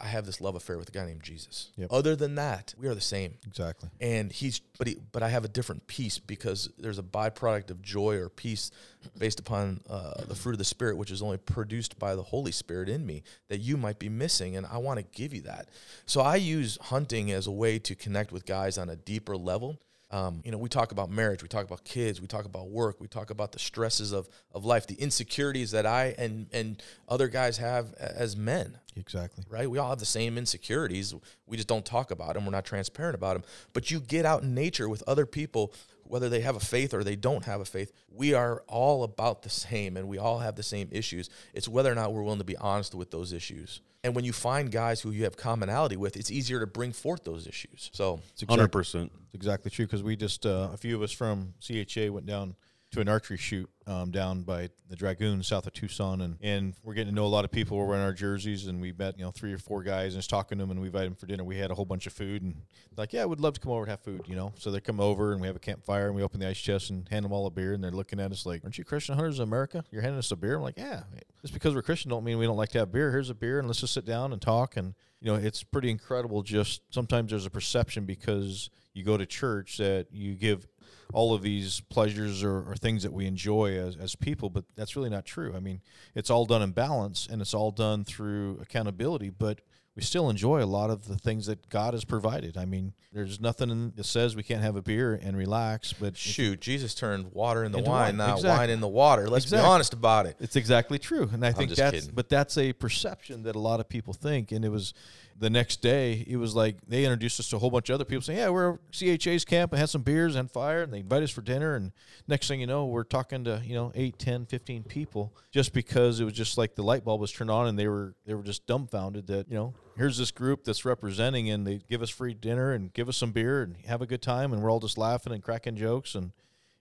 I- have this love affair with a guy named Jesus. Yep. Other than that, we are the same Exactly. and he's but he but I have a different peace because there's a byproduct of joy or peace based upon uh, the fruit of the spirit, which is only produced by the Holy Spirit in me that you might be missing, and I want to give you that. So I use hunting as a way to connect with guys on a deeper level. Um, you know, we talk about marriage, we talk about kids, we talk about work, we talk about the stresses of of life, the insecurities that I and and other guys have as men Exactly. right? We all have the same insecurities. We just don't talk about them. We're not transparent about them. But you get out in nature with other people, whether they have a faith or they don't have a faith. We are all about the same and we all have the same issues. It's whether or not we're willing to be honest with those issues. And when you find guys who you have commonality with, it's easier to bring forth those issues. So, It's hundred percent, it's exactly true because we just uh, a few of us from CHA went down to an archery shoot um, down by the Dragoon south of Tucson, and, and we're getting to know a lot of people. We're wearing our jerseys, and we met you know three or four guys, and just talking to them, and we invited them for dinner. We had a whole bunch of food, and like, yeah, we'd love to come over and have food, you know. So they come over, and we have a campfire, and we open the ice chest and hand them all a beer, and they're looking at us like, "Aren't you Christian hunters of America? You're handing us a beer?" I'm like, "Yeah." Just because we're Christian don't mean we don't like to have beer. Here's a beer, and let's just sit down and talk. And you know, it's pretty incredible. Just sometimes there's a perception because you go to church that you give all of these pleasures or, or things that we enjoy as, as people, but that's really not true. I mean, it's all done in balance and it's all done through accountability, but we still enjoy a lot of the things that God has provided. I mean, there's nothing that says we can't have a beer and relax, but shoot, Jesus turned water into Into wine, wine. not Exactly. wine in the water. Let's Exactly. be honest about it. It's exactly true, and I think that's kidding. but that's a perception that a lot of people think. And it was the next day, it was like they introduced us to a whole bunch of other people saying, "Yeah, we're at CHA's camp and had some beers and fire," and they invite us for dinner. And next thing you know, we're talking to you know 8, 10, 15 people just because it was just like the light bulb was turned on, and they were they were just dumbfounded that you know here's this group that's representing, and they give us free dinner and give us some beer and have a good time, and we're all just laughing and cracking jokes and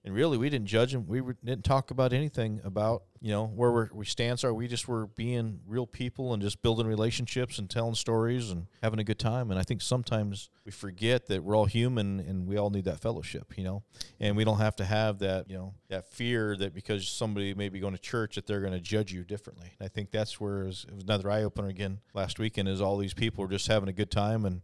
and really we didn't judge them we were, didn't talk about anything about you know where we're, we stance are. We just were being real people and just building relationships and telling stories and having a good time. And i think sometimes we forget that we're all human and we all need that fellowship you know? And we don't have to have that you know that fear that because somebody may be going to church that they're going to judge you differently. And i think that's where it was, it was another eye-opener again last weekend is all these people were just having a good time and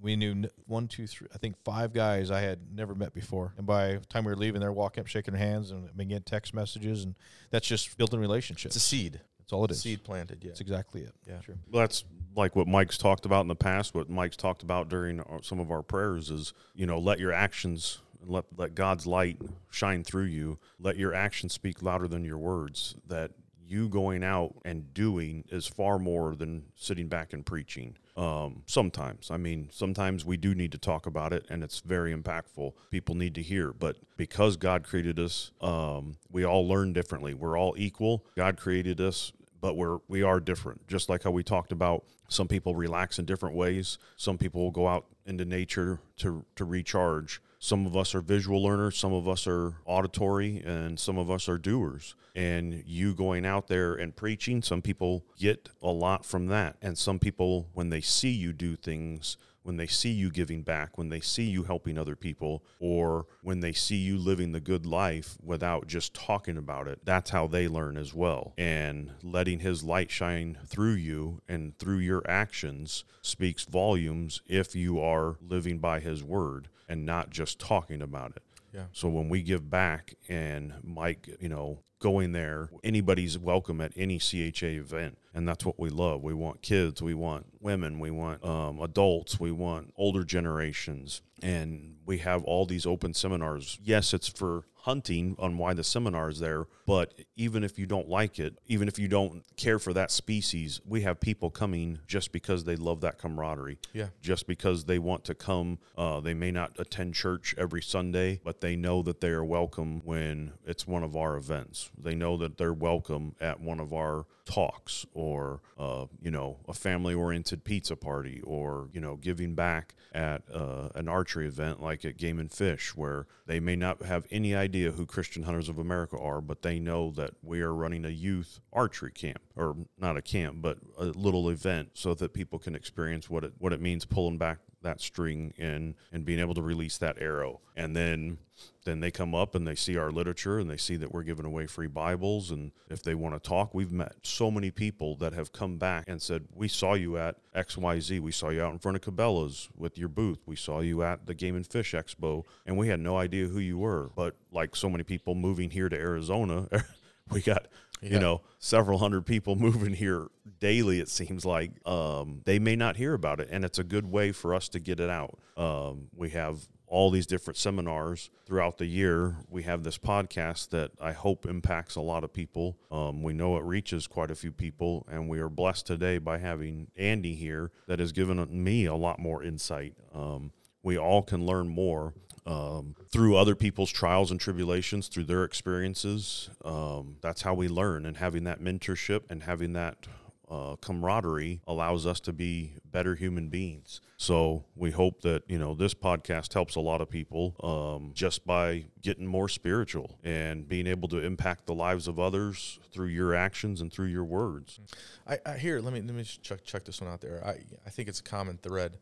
we knew n- one, two, three, I think five guys I had never met before. And by the time we were leaving, they're walking up, shaking their hands, and we get text messages. And that's just building relationships. It's a seed. That's all it is. Seed planted, yeah. That's exactly it. Yeah. True. Well, that's like what Mike's talked about in the past. What Mike's talked about during our- some of our prayers is, you know, let your actions and let let God's light shine through you. Let your actions speak louder than your words. That you going out and doing is far more than sitting back and preaching. Um, sometimes, I mean, sometimes we do need to talk about it, and it's very impactful. People need to hear, but because God created us, um, we all learn differently. We're all equal. God created us but we're we are different. Just like how we talked about, some people relax in different ways. Some people will go out into nature to to recharge. Some of us are visual learners, some of us are auditory, and some of us are doers. And you going out there and preaching, some people get a lot from that. And some people, when they see you do things, when they see you giving back, when they see you helping other people, or when they see you living the good life without just talking about it, that's how they learn as well. And letting His light shine through you and through your actions speaks volumes if you are living by His word and not just talking about it. Yeah. So when we give back and Mike, you know, going there, anybody's welcome at any CHA event. And that's what we love. We want kids, we want women, we want um, adults, we want older generations. And we have all these open seminars. Yes, it's for hunting on why the seminar is there. But even if you don't like it, even if you don't care for that species, we have people coming just because they love that camaraderie. Yeah. Just because they want to come. Uh, they may not attend church every Sunday, but they know that they are welcome when it's one of our events. They know that they're welcome at one of our talks or, uh, you know, a family oriented pizza party or, you know, giving back at uh, an archery event like at Game and Fish, where they may not have any idea who Christian Hunters of America are, but they know that we are running a youth archery camp, or not a camp, but a little event, so that people can experience what it what it means pulling back that string and and being able to release that arrow. And then then they come up and they see our literature and they see that we're giving away free bibles. And if they want to talk we've met so many people that have come back and said we saw you at xyz we saw you out in front of cabela's with your booth. We saw you at the game and fish expo. And we had no idea who you were. But like so many people moving here to arizona we got Yeah. you know several hundred people moving here daily it seems like. Um, they may not hear about it and it's a good way for us to get it out. Um, we have all these different seminars throughout the year. We have this podcast that i hope impacts a lot of people. Um, we know it reaches quite a few people and we are blessed today by having andy here that has given me a lot more insight. Um, we all can learn more um, through other people's trials and tribulations, through their experiences. Um, that's how we learn, and having that mentorship and having that uh, camaraderie allows us to be better human beings. So we hope that you know this podcast helps a lot of people um, just by getting more spiritual and being able to impact the lives of others through your actions and through your words. I, I hear. Let me let me just check check this one out there. I I think it's a common thread.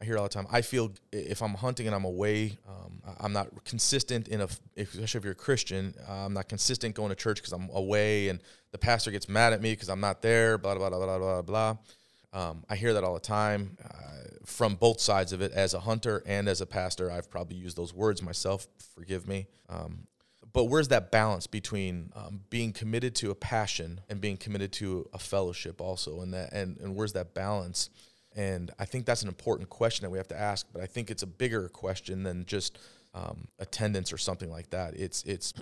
I hear all the time. I feel if I'm hunting and I'm away, um, I'm not consistent in a, especially if you're a Christian, uh, I'm not consistent going to church because I'm away, and the pastor gets mad at me because I'm not there. Blah blah blah blah blah blah. Um, I hear that all the time uh, from both sides of it. As a hunter and as a pastor, I've probably used those words myself. Forgive me. Um, but where's that balance between um, being committed to a passion and being committed to a fellowship also and that and, and where's that balance and i think that's an important question that we have to ask but i think it's a bigger question than just um, attendance or something like that. It's it's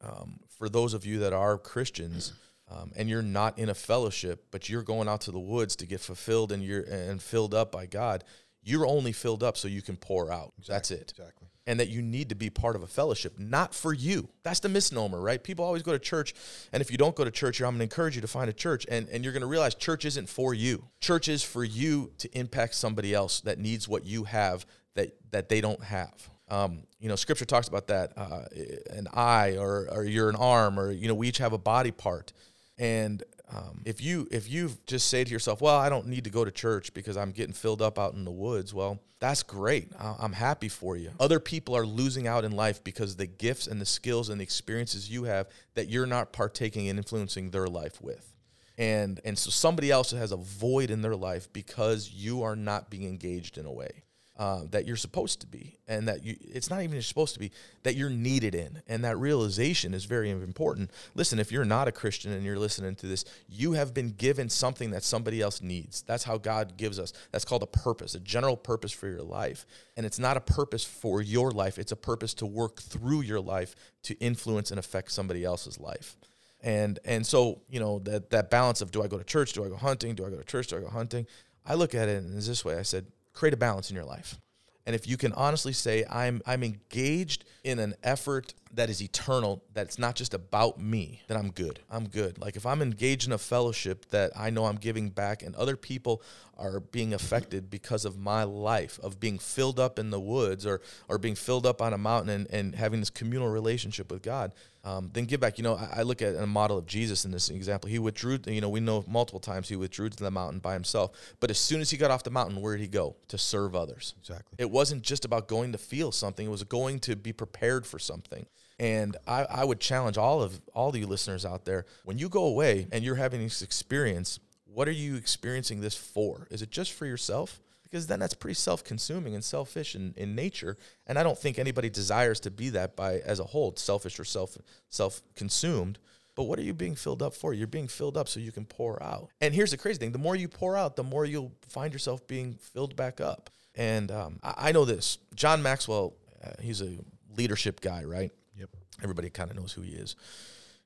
um, for those of you that are christians um, and you're not in a fellowship but you're going out to the woods to get fulfilled and you're and filled up by god you're only filled up so you can pour out. That's it. Exactly. And that you need to be part of a fellowship, not for you. That's the misnomer, right? People always go to church, and if you don't go to church, I'm to encourage you to find a church, and, and you're to realize church isn't for you. Church is for you to impact somebody else that needs what you have that that they don't have. Um, you know, Scripture talks about that uh, an eye, or or you're an arm, or you know, we each have a body part, and um, if you if you just say to yourself, "Well, I don't need to go to church because I'm getting filled up out in the woods," well, that's great. I'm happy for you. Other people are losing out in life because the gifts and the skills and the experiences you have that you're not partaking and influencing their life with. And and so somebody else has a void in their life because you are not being engaged in a way uh, that you're supposed to be, and that you it's not even supposed to be that you're needed in, and that realization is very important. Listen, if you're not a Christian and you're listening to this, you have been given something that somebody else needs. That's how God gives us. That's called a purpose, a general purpose for your life, and it's not a purpose for your life. It's a purpose to work through your life to influence and affect somebody else's life and and so you know that that balance of do I go to church, do I go hunting, do I go to church, do I go hunting? I look at it in this way. I said, create a balance in your life, and if you can honestly say I'm I'm engaged in an effort that is eternal, that's not just about me, then I'm good. I'm good. Like if I'm engaged in a fellowship that I know I'm giving back and other people are being affected because of my life, of being filled up in the woods or, or being filled up on a mountain and, and having this communal relationship with God, um, then give back. You know, I, I, look at a model of Jesus in this example. He withdrew, you know, we know multiple times he withdrew to the mountain by himself. But as soon as he got off the mountain, where did he go? To serve others. Exactly. It wasn't just about going to feel something, it was going to be prepared for something. And I, I would challenge all of all the listeners out there when you go away and you're having this experience, what are you experiencing this for? Is it just for yourself? Because then that's pretty self-consuming and selfish in, in nature. And I don't think anybody desires to be that by as a whole, selfish or self self-consumed. But what are you being filled up for? You're being filled up so you can pour out. And here's the crazy thing: the more you pour out, the more you'll find yourself being filled back up. And um, I, I, know this. John Maxwell, uh, he's a leadership guy, right? Yep. Everybody kind of knows who he is.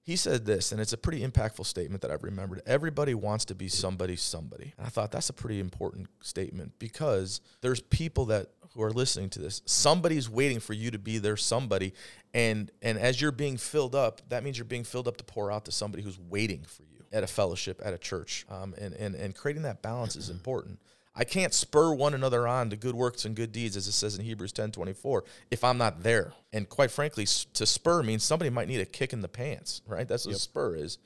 He said this, and it's a pretty impactful statement that I've remembered. Everybody wants to be somebody, somebody. And I thought that's a pretty important statement because there's people that who are listening to this. Somebody's waiting for you to be their somebody, and and as you're being filled up, that means you're being filled up to pour out to somebody who's waiting for you at a fellowship, at a church. Um, and and and creating that balance is important. I can't spur one another on to good works and good deeds, as it says in Hebrews 10 24, if I'm not there. And quite frankly, to spur means somebody might need a kick in the pants, right? That's what yep. spur is.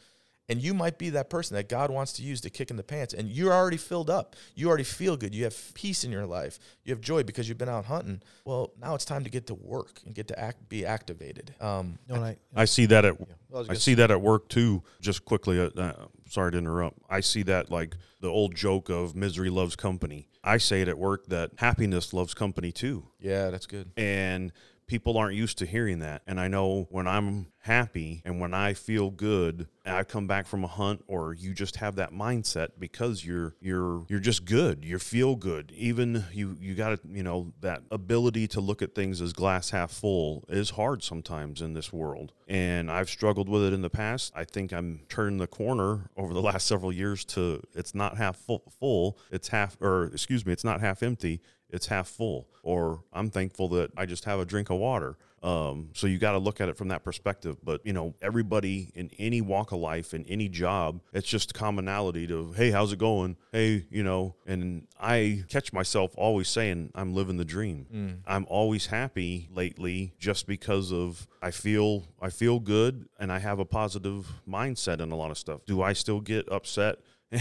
And you might be that person that God wants to use to kick in the pants. And you're already filled up. You already feel good. You have peace in your life. You have joy because you've been out hunting. Well, now it's time to get to work and get to act, be activated. Um, no, I, I, see that at yeah. I see that at work too. Just quickly, uh, uh, sorry to interrupt. I see that like the old joke of misery loves company. I say it at work that happiness loves company too. Yeah, that's good. And people aren't used to hearing that. And I know when I'm happy and when I feel good, I come back from a hunt or you just have that mindset because you're you're you're just good. You feel good. Even you you got you know that ability to look at things as glass half full is hard sometimes in this world. And I've struggled with it in the past. I think I'm turning the corner over the last several years to it's not half full, full it's half or excuse me, it's not half empty it's half full, or I'm thankful that I just have a drink of water. Um, so you got to look at it from that perspective. But you know, everybody in any walk of life, in any job, it's just commonality to, hey, how's it going? Hey, you know, and I catch myself always saying I'm living the dream. Mm. I'm always happy lately just because of I feel I feel good and I have a positive mindset in a lot of stuff. Do I still get upset?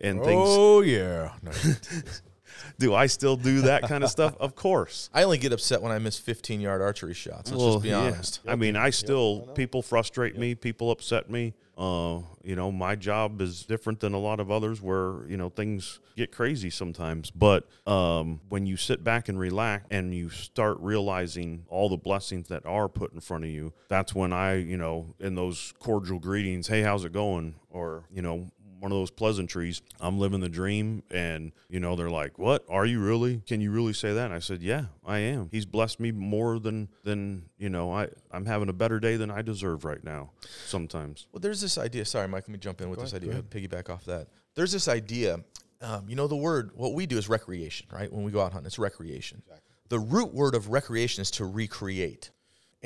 and things. Oh yeah. No. do I still do that kind of stuff? Of course. I only get upset when I miss 15 yard archery shots. Let's well, just be yeah. honest. I mean, I still, yep, I people frustrate yep. me, people upset me. Uh, you know, my job is different than a lot of others where, you know, things get crazy sometimes. But um, when you sit back and relax and you start realizing all the blessings that are put in front of you, that's when I, you know, in those cordial greetings, hey, how's it going? Or, you know, one of those pleasantries. I'm living the dream. And, you know, they're like, what? Are you really? Can you really say that? And I said, yeah, I am. He's blessed me more than, than, you know, I, I'm having a better day than I deserve right now sometimes. Well, there's this idea. Sorry, Mike, let me jump in with go this ahead, idea. Piggyback off that. There's this idea. Um, you know, the word, what we do is recreation, right? When we go out hunting, it's recreation. Exactly. The root word of recreation is to recreate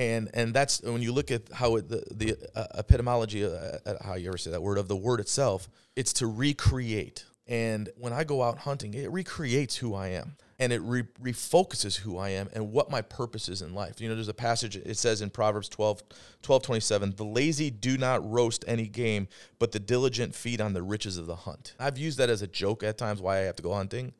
and and that's when you look at how it, the the uh, etymology, uh, how you ever say that word of the word itself, it's to recreate. And when I go out hunting, it recreates who I am and it re- refocuses who I am and what my purpose is in life. You know, there's a passage, it says in Proverbs 12, 12 27, the lazy do not roast any game, but the diligent feed on the riches of the hunt. I've used that as a joke at times why I have to go hunting.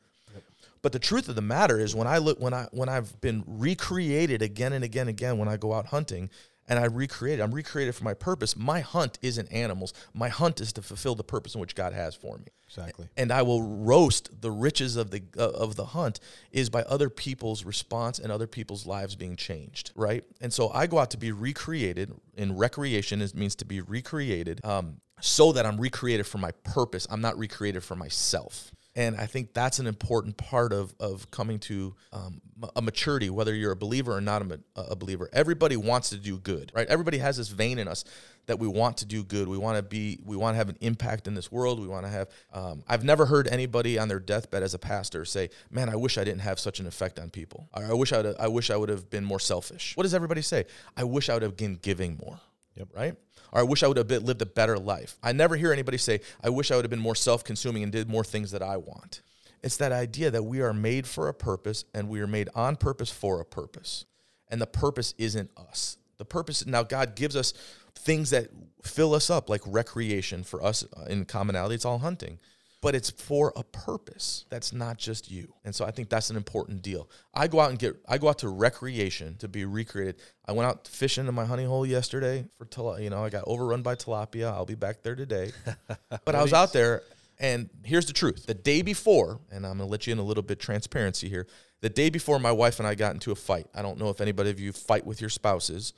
But the truth of the matter is when I look when I when I've been recreated again and again and again when I go out hunting and I recreate I'm recreated for my purpose. My hunt isn't animals. My hunt is to fulfill the purpose in which God has for me. Exactly. And I will roast the riches of the uh, of the hunt is by other people's response and other people's lives being changed, right? And so I go out to be recreated. In recreation, it means to be recreated, um, so that I'm recreated for my purpose. I'm not recreated for myself. And I think that's an important part of, of coming to um, a maturity, whether you're a believer or not a, a believer. Everybody wants to do good, right? Everybody has this vein in us that we want to do good. We want to be, we want to have an impact in this world. We want to have, um, I've never heard anybody on their deathbed as a pastor say, man, I wish I didn't have such an effect on people. I wish I I wish I would have been more selfish. What does everybody say? I wish I would have been giving more. Yep. Right? Or I wish I would have lived a better life. I never hear anybody say, I wish I would have been more self consuming and did more things that I want. It's that idea that we are made for a purpose and we are made on purpose for a purpose. And the purpose isn't us. The purpose, now God gives us things that fill us up, like recreation for us uh, in commonality, it's all hunting. But it's for a purpose that's not just you. And so I think that's an important deal. I go out and get, I go out to recreation to be recreated. I went out fishing in my honey hole yesterday for, you know, I got overrun by tilapia. I'll be back there today. but I was out there and here's the truth. The day before, and I'm going to let you in a little bit transparency here. The day before my wife and I got into a fight. I don't know if anybody of you fight with your spouses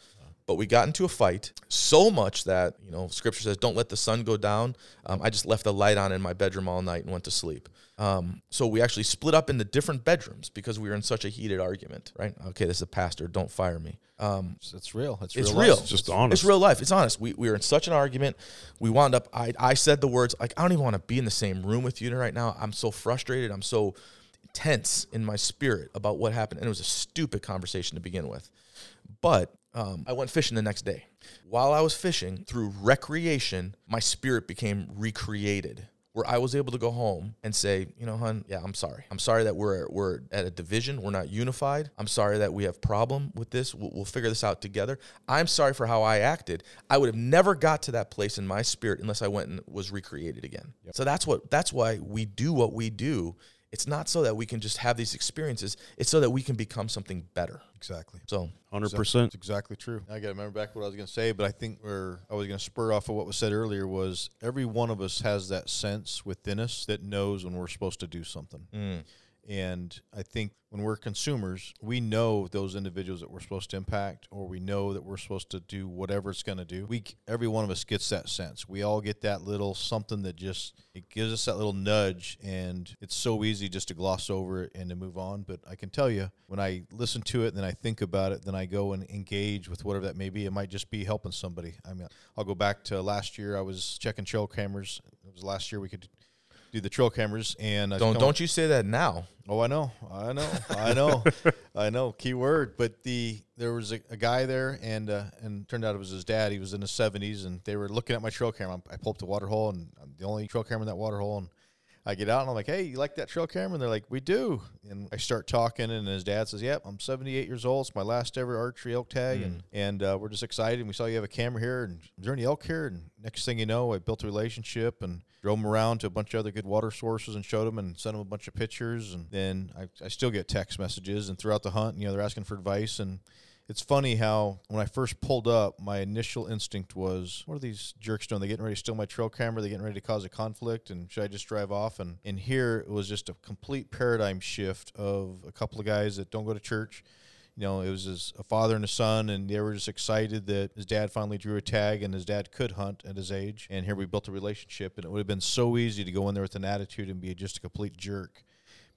but we got into a fight so much that you know scripture says don't let the sun go down. Um, i just left the light on in my bedroom all night and went to sleep. Um, so we actually split up into different bedrooms because we were in such a heated argument right? Okay this is a pastor don't fire me. Um, it's real. It's, it's real, real. It's just honest. it's real life. It's honest. We, we were in such an argument. We wound up I, I said the words like i don't even want to be in the same room with you right now. I'm so frustrated. I'm so tense in my spirit about what happened. And it was a stupid conversation to begin with. But um, I went fishing the next day. While I was fishing, through recreation, my spirit became recreated. Where I was able to go home and say, you know, hun, yeah, I'm sorry. I'm sorry that we're we're at a division. We're not unified. I'm sorry that we have problem with this. We'll, we'll figure this out together. I'm sorry for how I acted. I would have never got to that place in my spirit unless I went and was recreated again. Yep. So that's what that's why we do what we do it's not so that we can just have these experiences. It's so that we can become something better. Exactly. So, hundred percent. That's exactly true. I got to remember back what I was going to say, but I think where I was going to spur off of what was said earlier was every one of us has that sense within us that knows when we're supposed to do something. Mm. And I think when we're consumers, we know those individuals that we're supposed to impact, or we know that we're supposed to do whatever it's going to do. We, every one of us gets that sense. We all get that little something that just it gives us that little nudge, and it's so easy just to gloss over it and to move on. But I can tell you, when I listen to it, and then I think about it, then I go and engage with whatever that may be. It might just be helping somebody. I mean, I'll go back to last year. I was checking trail cameras. It was last year we could do the trail cameras and don't don't you say that now. Oh, I know, I know, I know, I know. Key word. But the there was a, a guy there, and uh, and turned out it was his dad. He was in his seventies, and they were looking at my trail camera. I pulled up the water hole, and I'm the only trail camera in that water hole, and I get out and I'm like, hey, you like that trail camera? And they're like, we do. And I start talking, and his dad says, yep, I'm 78 years old. It's my last ever archery elk tag, mm. and and uh, we're just excited. And we saw you have a camera here, and is there any elk here? And next thing you know, I built a relationship and drove them around to a bunch of other good water sources and showed them and sent them a bunch of pictures. And then I, I still get text messages, and throughout the hunt, you know, they're asking for advice and it's funny how when I first pulled up, my initial instinct was, "What are these jerks doing? They getting ready to steal my trail camera? They getting ready to cause a conflict? And should I just drive off?" And and here it was just a complete paradigm shift of a couple of guys that don't go to church. You know, it was his, a father and a son, and they were just excited that his dad finally drew a tag, and his dad could hunt at his age. And here we built a relationship, and it would have been so easy to go in there with an attitude and be just a complete jerk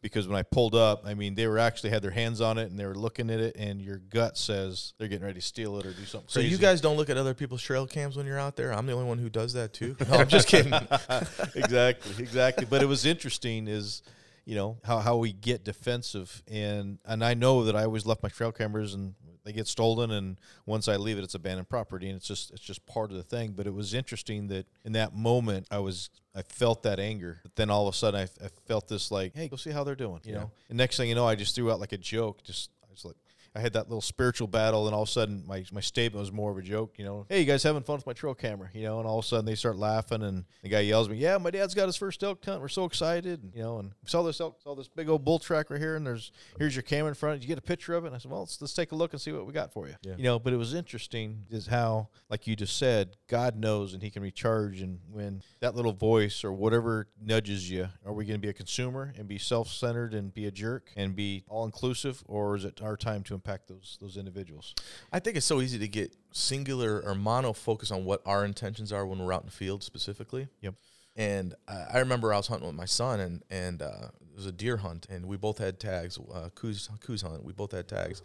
because when I pulled up, I mean, they were actually had their hands on it and they were looking at it, and your gut says they're getting ready to steal it or do something. So crazy. you guys don't look at other people's trail cams when you're out there. I'm the only one who does that too. No, I'm just kidding. exactly, exactly. But it was interesting is you know how, how we get defensive. And and I know that I always left my trail cameras and they get stolen and once I leave it it's abandoned property and it's just it's just part of the thing. But it was interesting that in that moment I was I felt that anger. But then all of a sudden I, I felt this like hey go see how they're doing you yeah. know? And next thing you know I just threw out like a joke just I was like I had that little spiritual battle, and all of a sudden my, my statement was more of a joke, you know. Hey, you guys having fun with my trail camera, you know? And all of a sudden they start laughing, and the guy yells at me, "Yeah, my dad's got his first elk hunt. We're so excited, and, you know." And we saw this elk, saw this big old bull track right here, and there's here's your camera in front. Did you get a picture of it? And I said, "Well, let's, let's take a look and see what we got for you." Yeah. You know, but it was interesting is how, like you just said, God knows, and He can recharge, and when that little voice or whatever nudges you, are we going to be a consumer and be self-centered and be a jerk and be all inclusive, or is it our time to impact those those individuals. I think it's so easy to get singular or mono focus on what our intentions are when we're out in the field specifically. Yep. And uh, I remember I was hunting with my son, and and uh, it was a deer hunt, and we both had tags. Uh, Coues Coues hunt. We both had tags.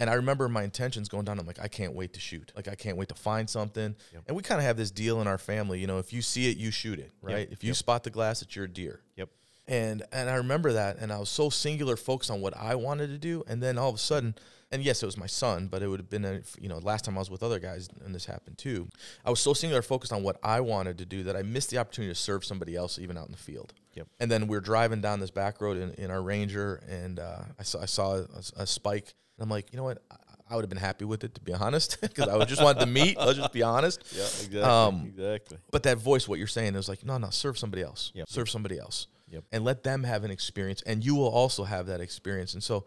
And I remember my intentions going down. I'm like, I can't wait to shoot. Like, I can't wait to find something. Yep. And we kind of have this deal in our family. You know, if you see it, you shoot it, right? If you Yep. spot the glass, it's your deer. Yep. And and I remember that, and I was so singular focused on what I wanted to do, and then all of a sudden, and yes, it was my son, but it would have been, a, you know, last time I was with other guys, and this happened too. I was so singular focused on what I wanted to do that I missed the opportunity to serve somebody else, even out in the field. Yep. And then we are driving down this back road in, in our Ranger, and uh, I saw I saw a, a spike, and I'm like, you know what? I, I would have been happy with it to be honest, because I would just wanted to meet. Let's just be honest. Yeah, exactly. Um, exactly. But that voice, what you're saying, is like, no, no, serve somebody else. Yep. Serve somebody else. Yep. And let them have an experience, and you will also have that experience. And so,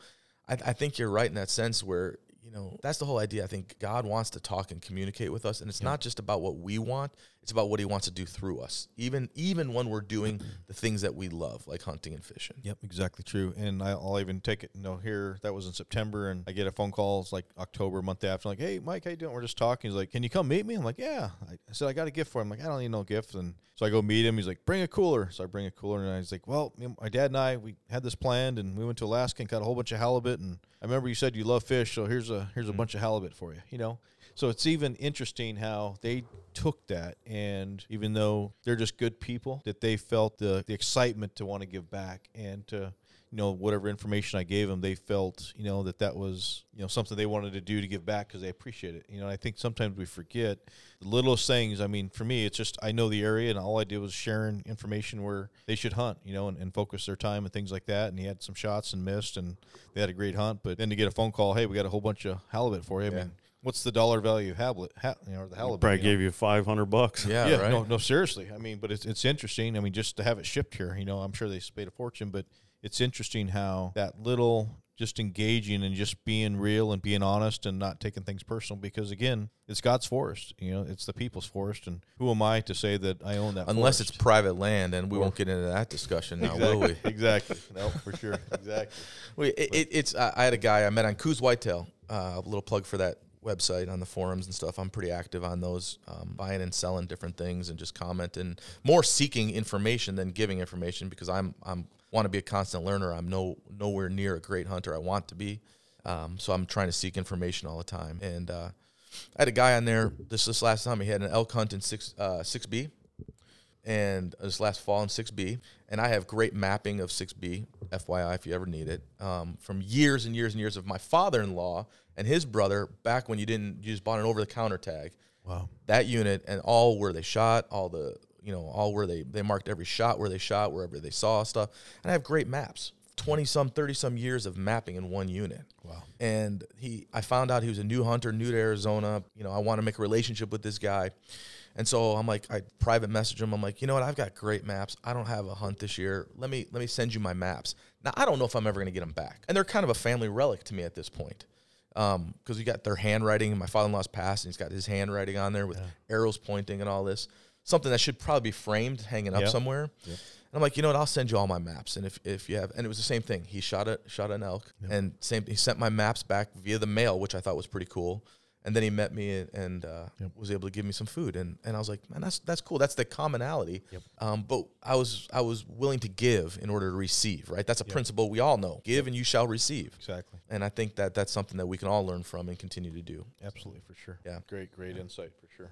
I, I think you're right in that sense where you know that's the whole idea. I think God wants to talk and communicate with us, and it's not just about what we want; it's about what He wants to do through us. Even even when we're doing the things that we love, like hunting and fishing. Yep, exactly true. And I, I'll even take it. You know, here that was in September, and I get a phone call. It's like October, month after. Like, hey, Mike, how you doing? We're just talking. He's like, can you come meet me? I'm like, yeah. I, said I got a gift for him. I'm like, I don't need no gift. And so I go meet him. He's like, bring a cooler. So I bring a cooler, and I was like, well, my dad and I we had this planned, and we went to Alaska and caught a whole bunch of halibut. And I remember you said you love fish, so here's a here's a mm-hmm. bunch of halibut for you. You know. So it's even interesting how they took that, and even though they're just good people, that they felt the, the excitement to want to give back and to, you know, whatever information I gave them, they felt, you know, that that was, you know, something they wanted to do to give back because they appreciate it. You know, I think sometimes we forget the littlest things. I mean, for me, it's just I know the area, and all I did was sharing information where they should hunt, you know, and, and focus their time and things like that. And he had some shots and missed, and they had a great hunt. But then to get a phone call, hey, we got a whole bunch of halibut for you. I mean, what's the dollar value of halibut? Ha, you know, or the halibut? Probably you know? gave you five hundred bucks. Yeah, yeah, right. no, no, seriously. I mean, but it's it's interesting. I mean, just to have it shipped here, you know, I'm sure they paid a fortune, but it's interesting how that little just engaging and just being real and being honest and not taking things personal because again, it's God's forest. You know, it's the people's forest, and who am I to say that I own that? Unless it's private land, and we won't get into that discussion now, will we? exactly. No, for sure. Exactly. Wait, it, it, it's I I had a guy I met on Coues Whitetail. Uh, a little plug for that website on the forums and stuff. I'm pretty active on those, um, buying and selling different things and just commenting, more seeking information than giving information because I'm I'm want to be a constant learner. I'm no nowhere near a great hunter. I want to be, um, so I'm trying to seek information all the time. And uh, I had a guy on there this this last time. He had an elk hunt in six uh, six B and this last fall in 6B. And I have great mapping of 6B, FYI, if you ever need it, um, from years and years and years of my father in law and his brother back when you didn't, you just bought an over the counter tag. Wow. That unit and all where they shot, all the, you know, all where they, they marked every shot where they shot, wherever they saw stuff. And I have great maps. 20 some 30 some years of mapping in one unit Wow. and he i found out he was a new hunter new to arizona you know i want to make a relationship with this guy and so i'm like i private message him i'm like you know what i've got great maps i don't have a hunt this year let me let me send you my maps now i don't know if i'm ever going to get them back and they're kind of a family relic to me at this point um because we got their handwriting my father-in-law's passed and he's got his handwriting on there with arrows pointing and all this something that should probably be framed hanging up Yep. somewhere and I'm like, you know what? I'll send you all my maps, and if, if you have, and it was the same thing. He shot a shot an elk, and same. He sent my maps back via the mail, which I thought was pretty cool. And then he met me and, and uh, was able to give me some food, and, and I was like, man, that's that's cool. That's the commonality. Yep. Um, but I was I was willing to give in order to receive. Right. That's a principle we all know. Give and you shall receive. Exactly. And I think that that's something that we can all learn from and continue to do. Absolutely, for sure. Yeah. Great, great insight, for sure.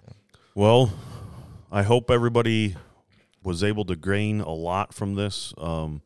Well, I hope everybody was able to gain a lot from this. Um,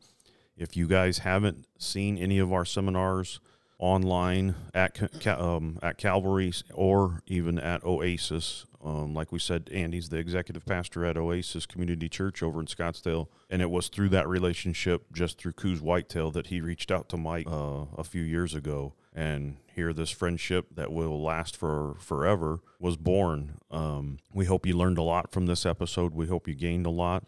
if you guys haven't seen any of our seminars online at um, at Calvary or even at Oasis, um, like we said, Andy's the executive pastor at Oasis Community Church over in Scottsdale, and it was through that relationship, just through Coues Whitetail, that he reached out to Mike uh, a few years ago, and here this friendship that will last for forever was born. Um, we hope you learned a lot from this episode. We hope you gained a lot.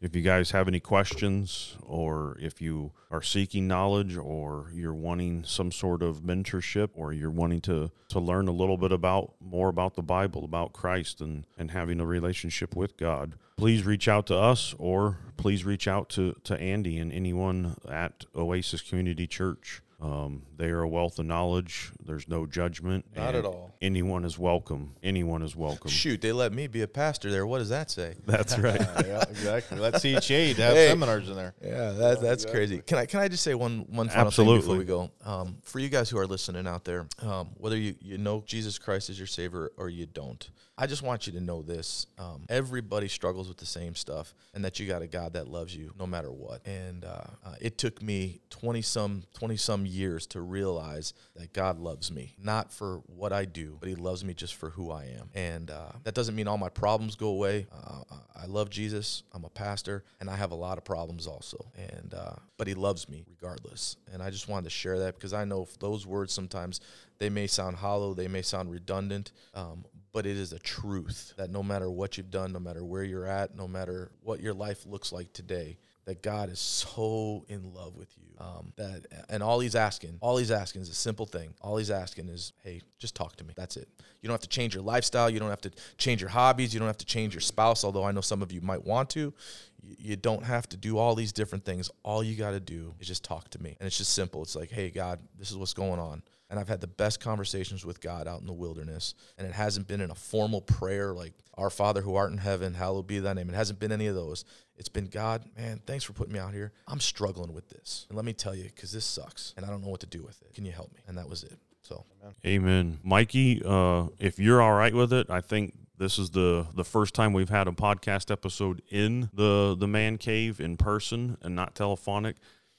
If you guys have any questions, or if you are seeking knowledge, or you're wanting some sort of mentorship, or you're wanting to, to learn a little bit about more about the Bible, about Christ, and, and having a relationship with God, please reach out to us, or please reach out to, to Andy and anyone at Oasis Community Church. Um, they are a wealth of knowledge. There's no judgment. Not at all. Anyone is welcome. Anyone is welcome. Shoot, they let me be a pastor there. What does that say? That's right. yeah, exactly. Let CHA to have Hey. seminars in there. Yeah, that, that's exactly. crazy. Can I can I just say one one final Absolutely. thing before we go? Um, for you guys who are listening out there, um, whether you, you know Jesus Christ is your Savior or you don't, I just want you to know this: um, everybody struggles with the same stuff, and that you got a God that loves you no matter what. And uh, uh, it took me twenty some twenty some years to realize that God loves me, not for what I do, but He loves me just for who I am. And uh, that doesn't mean all my problems go away. Uh, I love Jesus. I'm a pastor, and I have a lot of problems also. And uh, but He loves me regardless. And I just wanted to share that because I know those words sometimes they may sound hollow, they may sound redundant, um, but it is a truth that no matter what you've done, no matter where you're at, no matter what your life looks like today, that God is so in love with you. Um, that and all He's asking, all He's asking is a simple thing. All He's asking is, hey, just talk to me. That's it. You don't have to change your lifestyle. You don't have to change your hobbies. You don't have to change your spouse. Although I know some of you might want to. You, you don't have to do all these different things. All you got to do is just talk to me, and it's just simple. It's like, hey, God, this is what's going on. And I've had the best conversations with God out in the wilderness. And it hasn't been in a formal prayer like, Our Father who art in heaven, hallowed be thy name. It hasn't been any of those. It's been, God, man, thanks for putting me out here. I'm struggling with this. And let me tell you, because this sucks. And I don't know what to do with it. Can you help me? And that was it. So, Amen. Mikey, uh, if you're all right with it, I think this is the the first time we've had a podcast episode in the the man cave in person and not telephonic.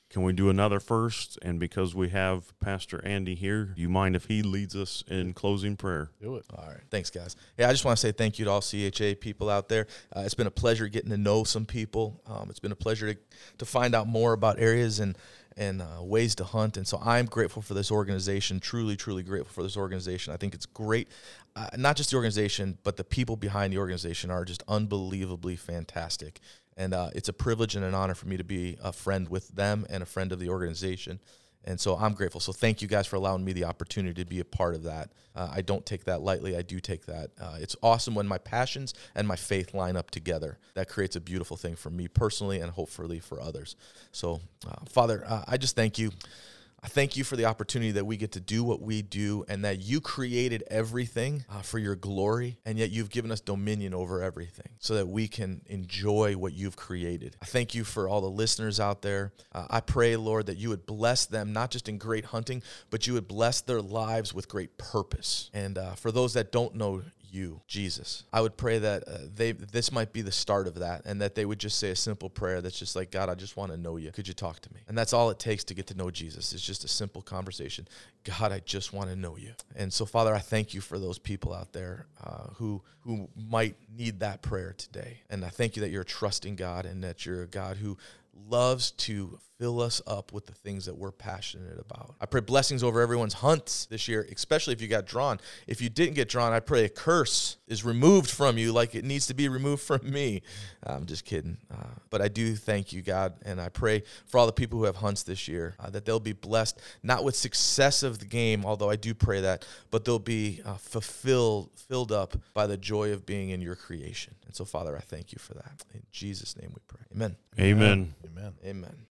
Can we do another first? And because we have Pastor Andy here, do you mind if he leads us in closing prayer? Do it. All right. Thanks, guys. Hey, I just want to say thank you to all CHA people out there. Uh, it's been a pleasure getting to know some people. Um, it's been a pleasure to, to find out more about areas and and uh, ways to hunt. And so I'm grateful for this organization. Truly, truly grateful for this organization. I think it's great. Uh, not just the organization, but the people behind the organization are just unbelievably fantastic. And uh, it's a privilege and an honor for me to be a friend with them and a friend of the organization. And so I'm grateful. So thank you guys for allowing me the opportunity to be a part of that. Uh, I don't take that lightly. I do take that. Uh, it's awesome when my passions and my faith line up together. That creates a beautiful thing for me personally and hopefully for others. So, uh, Father, uh, I just thank you. I thank you for the opportunity that we get to do what we do and that you created everything uh, for your glory, and yet you've given us dominion over everything so that we can enjoy what you've created. I thank you for all the listeners out there. Uh, I pray, Lord, that you would bless them, not just in great hunting, but you would bless their lives with great purpose. And uh, for those that don't know, you, Jesus. I would pray that uh, they this might be the start of that, and that they would just say a simple prayer that's just like, God, I just want to know you. Could you talk to me? And that's all it takes to get to know Jesus. It's just a simple conversation. God, I just want to know you. And so, Father, I thank you for those people out there uh, who who might need that prayer today. And I thank you that you're a trusting God, and that you're a God who loves to fill us up with the things that we're passionate about. I pray blessings over everyone's hunts this year, especially if you got drawn. If you didn't get drawn, I pray a curse is removed from you like it needs to be removed from me. I'm just kidding. Uh, but I do thank you, God, and I pray for all the people who have hunts this year uh, that they'll be blessed, not with success of the game, although I do pray that, but they'll be uh, fulfilled, filled up by the joy of being in your creation. And so, Father, I thank you for that. In Jesus' name we pray. Amen. Amen. Amen. Amen.